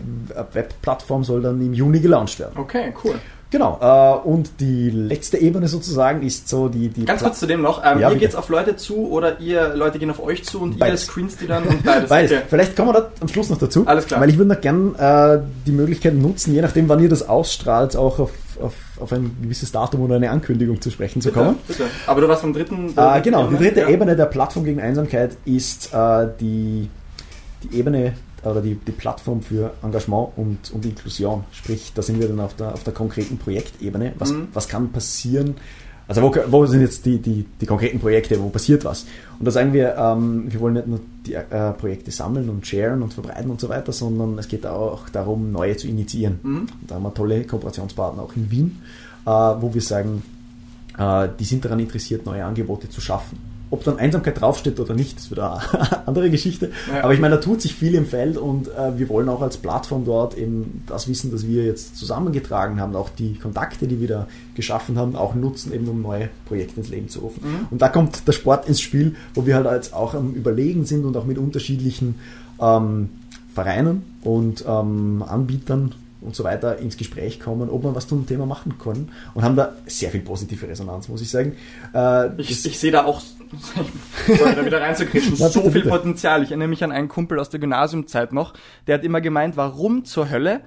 Webplattform soll dann im Juni gelauncht werden. Okay, cool. Genau, äh, und die letzte Ebene sozusagen ist so die... die Ganz kurz zu dem noch, ähm, ja, ihr geht auf Leute zu oder ihr Leute gehen auf euch zu und beides. ihr screens die dann und beides. beides. Okay. Vielleicht kommen wir da am Schluss noch dazu. Alles klar. Weil ich würde noch gern äh, die Möglichkeit nutzen, je nachdem wann ihr das ausstrahlt, auch auf, auf, auf ein gewisses Datum oder eine Ankündigung zu sprechen zu kommen. Bitte. Aber du warst vom dritten... Äh, genau, Ebene? die dritte ja. Ebene der Plattform gegen Einsamkeit ist äh, die, die Ebene oder die, die Plattform für Engagement und, und Inklusion. Sprich, da sind wir dann auf der, auf der konkreten Projektebene. Was, mhm. was kann passieren? Also wo, wo sind jetzt die, die, die konkreten Projekte, wo passiert was? Und da sagen wir, ähm, wir wollen nicht nur die äh, Projekte sammeln und sharen und verbreiten und so weiter, sondern es geht auch darum, neue zu initiieren. Mhm. Da haben wir tolle Kooperationspartner auch in Wien, äh, wo wir sagen, äh, die sind daran interessiert, neue Angebote zu schaffen. Ob dann Einsamkeit draufsteht oder nicht, ist wieder eine andere Geschichte. Ja. Aber ich meine, da tut sich viel im Feld und äh, wir wollen auch als Plattform dort eben das Wissen, das wir jetzt zusammengetragen haben, auch die Kontakte, die wir da geschaffen haben, auch nutzen, eben um neue Projekte ins Leben zu rufen. Mhm. Und da kommt der Sport ins Spiel, wo wir halt jetzt auch am Überlegen sind und auch mit unterschiedlichen ähm, Vereinen und ähm, Anbietern und so weiter ins Gespräch kommen, ob man was zum Thema machen kann und haben da sehr viel positive Resonanz, muss ich sagen. Äh, ich, ich sehe da auch, sorry, da wieder reinzukrischen, so bitte, viel bitte. Potenzial. Ich erinnere mich an einen Kumpel aus der Gymnasiumzeit noch, der hat immer gemeint, warum zur Hölle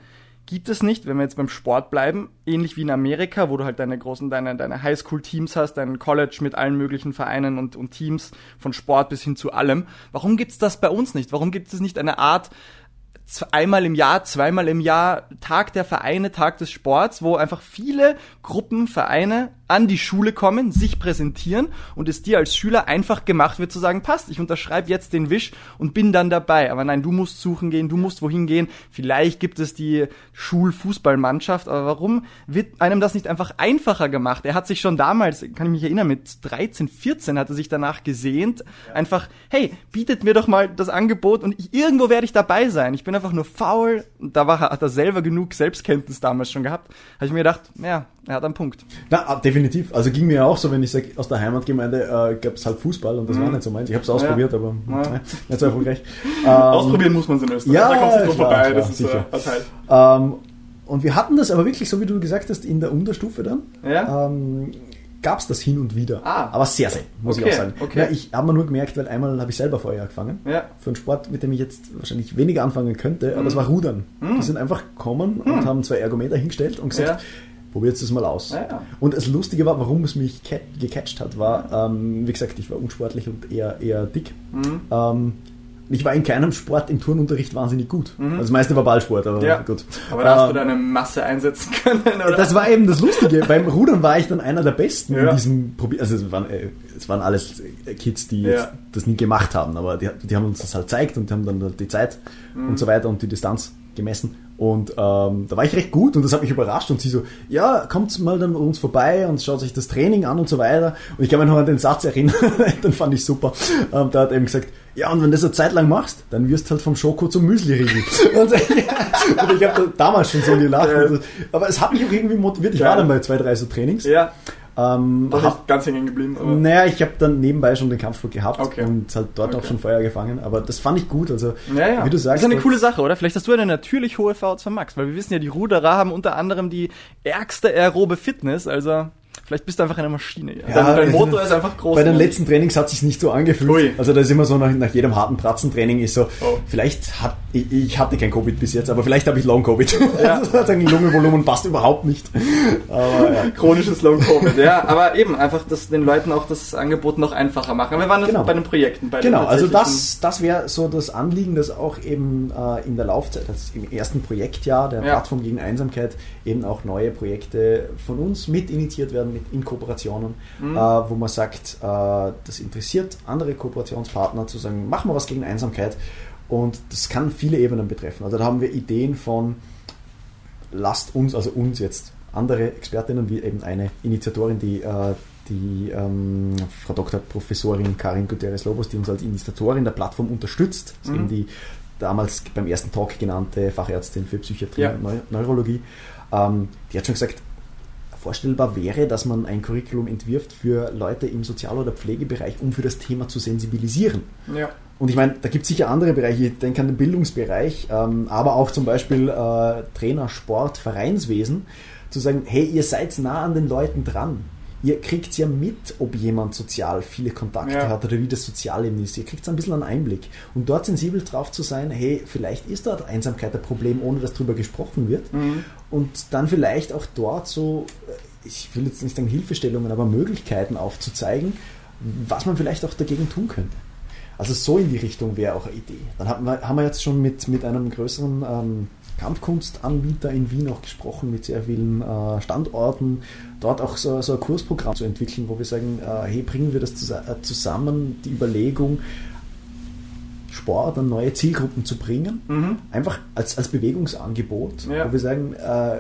gibt es nicht, wenn wir jetzt beim Sport bleiben, ähnlich wie in Amerika, wo du halt deine großen, deine, deine Highschool-Teams hast, dein College mit allen möglichen Vereinen und, und Teams, von Sport bis hin zu allem. Warum gibt es das bei uns nicht? Warum gibt es nicht eine Art einmal im Jahr, zweimal im Jahr Tag der Vereine, Tag des Sports, wo einfach viele Gruppen, Vereine an die Schule kommen, sich präsentieren und es dir als Schüler einfach gemacht wird zu sagen, passt, ich unterschreibe jetzt den Wisch und bin dann dabei. Aber nein, du musst suchen gehen, du musst wohin gehen. Vielleicht gibt es die Schulfußballmannschaft, aber warum wird einem das nicht einfach einfacher gemacht? Er hat sich schon damals, kann ich mich erinnern, mit 13, 14 hat er sich danach gesehnt, einfach, hey, bietet mir doch mal das Angebot und ich, irgendwo werde ich dabei sein. Ich bin einfach nur faul. Und da war, hat er selber genug Selbstkenntnis damals schon gehabt. Habe ich mir gedacht, ja, er hat einen Punkt. Na, ah, definitiv. Also ging mir auch so, wenn ich sage, aus der Heimatgemeinde äh, gab es halt Fußball und das mhm. war nicht so meins. Ich habe es ausprobiert, ja. aber ja. Äh, nicht so erfolgreich. ähm, Ausprobieren muss man es in Österreich. Ja, da kommst du nicht vorbei. Klar, das ist sicher. Äh, ähm, und wir hatten das aber wirklich, so wie du gesagt hast, in der Unterstufe dann. Ja. Ähm, gab es das hin und wieder. Ah. Aber sehr selten, muss okay, ich auch sagen. Okay. Ja, ich habe mir nur gemerkt, weil einmal habe ich selber Feuer gefangen. Ja. Für einen Sport, mit dem ich jetzt wahrscheinlich weniger anfangen könnte, aber es mhm. war Rudern. Mhm. Die sind einfach gekommen mhm. und haben zwei Ergometer hingestellt und gesagt, ja. Probiert es mal aus. Ja, und das Lustige war, warum es mich gecatcht hat, war, ähm, wie gesagt, ich war unsportlich und eher, eher dick. Mhm. Ähm, ich war in keinem Sport im Turnunterricht wahnsinnig gut. Mhm. Also das meiste war Ballsport, aber ja. gut. Aber da hast du ähm, deine Masse einsetzen können, oder? Das war eben das Lustige. Beim Rudern war ich dann einer der Besten ja. in diesem Probier. Also es waren, äh, es waren alles Kids, die ja. das nie gemacht haben, aber die, die, haben uns das halt gezeigt und die haben dann die Zeit mhm. und so weiter und die Distanz gemessen. Und ähm, da war ich recht gut und das hat mich überrascht. Und sie so, ja, kommt mal dann uns vorbei und schaut sich das Training an und so weiter. Und ich kann mich noch an den Satz erinnern, den fand ich super. Ähm, da hat er eben gesagt, ja, und wenn du das eine Zeit lang machst, dann wirst du halt vom Schoko zum Müsli-Riegel. und, und ich habe damals schon so gelacht. Ja. Aber es hat mich auch irgendwie motiviert. Ich ja. war dann bei zwei, drei so Trainings. Ja. Ähm, da hab, ganz hängen geblieben? Oder? Naja, ich habe dann nebenbei schon den Kampfsport gehabt okay. und halt dort okay. auch schon Feuer gefangen. Aber das fand ich gut. Also, ja, ja. wie du sagst. Das ist eine coole Sache, oder? Vielleicht hast du eine natürlich hohe VO2 Max, weil wir wissen ja, die Ruderer haben unter anderem die ärgste aerobe Fitness. Also Vielleicht bist du einfach eine Maschine. Ja. ja dein, Motor ist einfach groß. Bei den letzten Trainings hat sich nicht so angefühlt. Ui. Also da ist immer so nach, nach jedem harten Pratzentraining ist so, oh. vielleicht hat ich, ich, hatte kein Covid bis jetzt, aber vielleicht habe ich Long Covid. Ja. also ein Lungenvolumen passt überhaupt nicht. Aber, ja. Chronisches Long Covid. Ja, aber eben einfach, dass den Leuten auch das Angebot noch einfacher machen. Wir waren genau. bei den Projekten. Bei genau, also das, das wäre so das Anliegen, das auch eben äh, in der Laufzeit, also im ersten Projektjahr der Plattform gegen Einsamkeit eben auch neue Projekte von uns mit initiiert werden, mit in Kooperationen, mhm. äh, wo man sagt, äh, das interessiert andere Kooperationspartner zu sagen, machen wir was gegen Einsamkeit. Und das kann viele Ebenen betreffen. Also da haben wir Ideen von, lasst uns, also uns jetzt, andere Expertinnen, wie eben eine Initiatorin, die, äh, die ähm, Frau Dr. Professorin Karin Gutierrez-Lobos, die uns als Initiatorin der Plattform unterstützt, das ist mhm. eben die damals beim ersten Talk genannte Fachärztin für Psychiatrie ja. und Neurologie. Ähm, die hat schon gesagt, vorstellbar wäre, dass man ein Curriculum entwirft für Leute im Sozial- oder Pflegebereich, um für das Thema zu sensibilisieren. Ja. Und ich meine, da gibt es sicher andere Bereiche, ich denke an den Bildungsbereich, ähm, aber auch zum Beispiel äh, Trainer, Sport, Vereinswesen, zu sagen, hey, ihr seid nah an den Leuten dran ihr kriegt ja mit, ob jemand sozial viele Kontakte ja. hat oder wie das Sozialleben ist. Ihr kriegt ein bisschen einen Einblick. Und dort sensibel drauf zu sein, hey, vielleicht ist dort Einsamkeit ein Problem, ohne dass darüber gesprochen wird. Mhm. Und dann vielleicht auch dort so, äh, ich will jetzt nicht sagen Hilfestellungen, aber Möglichkeiten aufzuzeigen, was man vielleicht auch dagegen tun könnte. Also so in die Richtung wäre auch eine Idee. Dann haben wir, haben wir jetzt schon mit, mit einem größeren ähm, Kampfkunstanbieter in Wien auch gesprochen mit sehr vielen äh, Standorten, dort auch so, so, ein Kursprogramm zu entwickeln, wo wir sagen, äh, hey, bringen wir das äh, zusammen, die Überlegung, Sport an neue Zielgruppen zu bringen, mhm. einfach als, als Bewegungsangebot, ja. wo wir sagen, äh,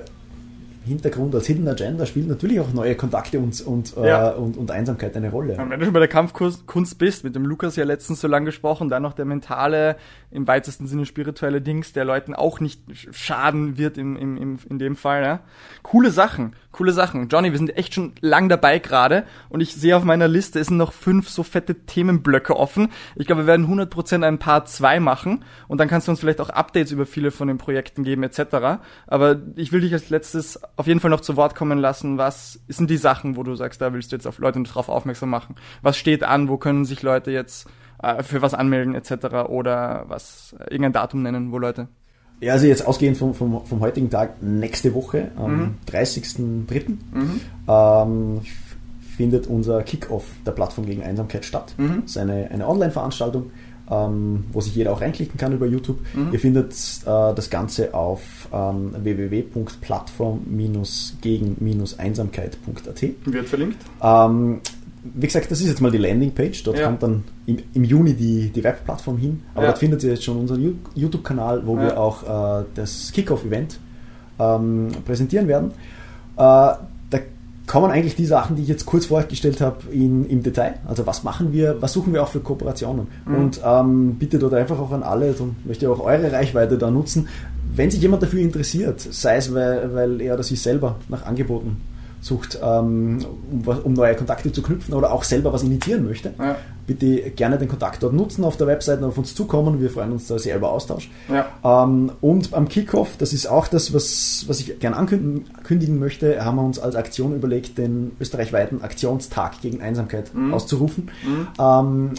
Hintergrund als Hidden Agenda spielt natürlich auch neue Kontakte und, und, äh, ja. äh, und, und, Einsamkeit eine Rolle. Und wenn du schon bei der Kampfkunst bist, mit dem Lukas ja letztens so lang gesprochen, dann noch der mentale, im weitesten Sinne spirituelle Dings, der Leuten auch nicht schaden wird im, im, im, in dem Fall. Ja? Coole Sachen, coole Sachen. Johnny, wir sind echt schon lang dabei gerade und ich sehe auf meiner Liste, es sind noch fünf so fette Themenblöcke offen. Ich glaube, wir werden 100% ein Part 2 machen und dann kannst du uns vielleicht auch Updates über viele von den Projekten geben etc. Aber ich will dich als letztes auf jeden Fall noch zu Wort kommen lassen. Was sind die Sachen, wo du sagst, da willst du jetzt auf Leute drauf aufmerksam machen? Was steht an? Wo können sich Leute jetzt äh, für was anmelden etc. oder was äh, irgendein Datum nennen, wo Leute ja, also jetzt ausgehend vom, vom, vom heutigen Tag, nächste Woche, am mhm. 30.03. Mhm. Ähm, findet unser Kickoff der Plattform gegen Einsamkeit statt. Mhm. Das ist eine, eine Online-Veranstaltung, ähm, wo sich jeder auch reinklicken kann über YouTube. Mhm. Ihr findet äh, das Ganze auf ähm, www.plattform-gegen-einsamkeit.at. Wird verlinkt. Ähm, wie gesagt, das ist jetzt mal die Landingpage. Dort ja. kommt dann im, im, Juni die, die Webplattform hin. Aber ja. dort findet ihr jetzt schon unseren YouTube-Kanal, wo ja. wir auch äh, das Kickoff-Event ähm, präsentieren werden. Äh, da kommen eigentlich die Sachen, die ich jetzt kurz vorgestellt habe, in, im Detail. Also was machen wir, was suchen wir auch für Kooperationen. Mhm. Und ähm, bitte dort einfach auch an alle, so möchte ich auch eure Reichweite da nutzen, wenn sich jemand dafür interessiert, sei es, weil, weil er oder sie selber nach Angeboten sucht, ähm, um, um, neue Kontakte zu knüpfen oder auch selber was initiieren möchte, ja. bitte gerne den Kontakt dort nutzen, auf der Webseite auf uns zukommen. Wir freuen uns da sehr über Austausch. Ja. Ähm, und am Kickoff, das ist auch das, was, was ich gerne ankündigen möchte, haben wir uns als Aktion überlegt, den österreichweiten Aktionstag gegen Einsamkeit mhm. auszurufen. Mhm. Ähm,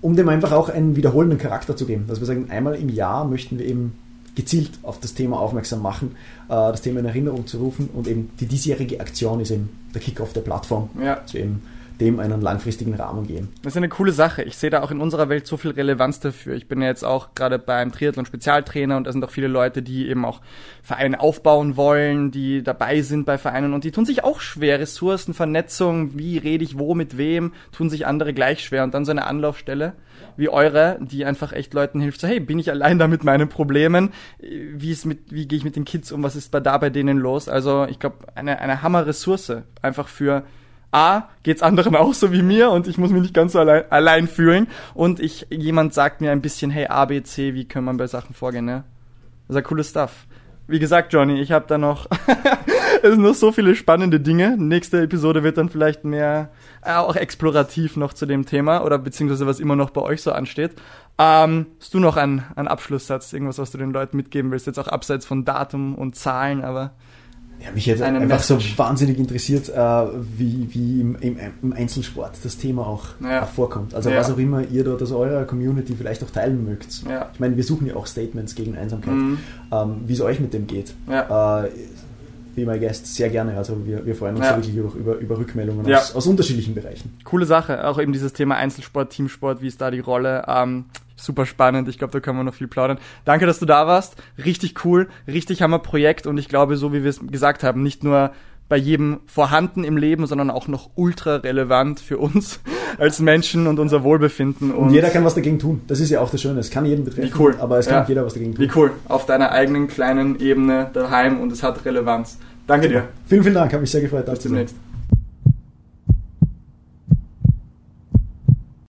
um dem einfach auch einen wiederholenden Charakter zu geben. Dass wir sagen, einmal im Jahr möchten wir eben gezielt auf das Thema aufmerksam machen, das Thema in Erinnerung zu rufen und eben die diesjährige Aktion ist eben der Kickoff der Plattform, ja. wir eben dem einen langfristigen Rahmen geben. Das ist eine coole Sache. Ich sehe da auch in unserer Welt so viel Relevanz dafür. Ich bin ja jetzt auch gerade beim Triathlon Spezialtrainer und da sind auch viele Leute, die eben auch Vereine aufbauen wollen, die dabei sind bei Vereinen und die tun sich auch schwer. Ressourcen, Vernetzung, wie rede ich wo mit wem, tun sich andere gleich schwer und dann so eine Anlaufstelle wie eure, die einfach echt Leuten hilft, so hey, bin ich allein da mit meinen Problemen? Wie ist mit, wie gehe ich mit den Kids um? Was ist da bei denen los? Also ich glaube, eine, eine Hammer-Ressource einfach für A, geht's anderen auch so wie mir und ich muss mich nicht ganz so allein, allein fühlen. Und ich, jemand sagt mir ein bisschen, hey, A, B, C, wie kann man bei Sachen vorgehen, ne? Das ist ja cooles Stuff. Wie gesagt, Johnny, ich habe da noch, es sind noch so viele spannende Dinge. Nächste Episode wird dann vielleicht mehr äh, auch explorativ noch zu dem Thema oder beziehungsweise was immer noch bei euch so ansteht. Ähm, hast du noch einen, einen Abschlusssatz, irgendwas, was du den Leuten mitgeben willst? Jetzt auch abseits von Datum und Zahlen, aber. Ja, mich jetzt einfach Message. so wahnsinnig interessiert, äh, wie, wie im, im, im, Einzelsport das Thema auch, ja. vorkommt. Also ja. was auch immer ihr dort aus eurer Community vielleicht auch teilen mögt. Ja. Ich meine, wir suchen ja auch Statements gegen Einsamkeit, mhm. ähm, wie es euch mit dem geht. Äh, wie mein Gast sehr gerne. Also wir, wir freuen uns ja. wirklich über, über, über Rückmeldungen ja. aus, aus, unterschiedlichen Bereichen. Coole Sache, auch eben dieses Thema Einzelsport, Teamsport, wie ist da die Rolle? Ähm, super spannend. Ich glaube, da können wir noch viel plaudern. Danke, dass du da warst. Richtig cool, richtig hammer Projekt und ich glaube, so wie wir es gesagt haben, nicht nur bei jedem vorhanden im Leben, sondern auch noch ultra relevant für uns als Menschen und unser Wohlbefinden. Und, und jeder kann was dagegen tun. Das ist ja auch das Schöne. Es kann jeden betreffen, Wie cool. aber es kann ja. jeder was dagegen tun. Wie cool. Auf deiner eigenen kleinen Ebene daheim und es hat Relevanz. Danke dir. Vielen, vielen Dank. Habe mich sehr gefreut. Bis demnächst.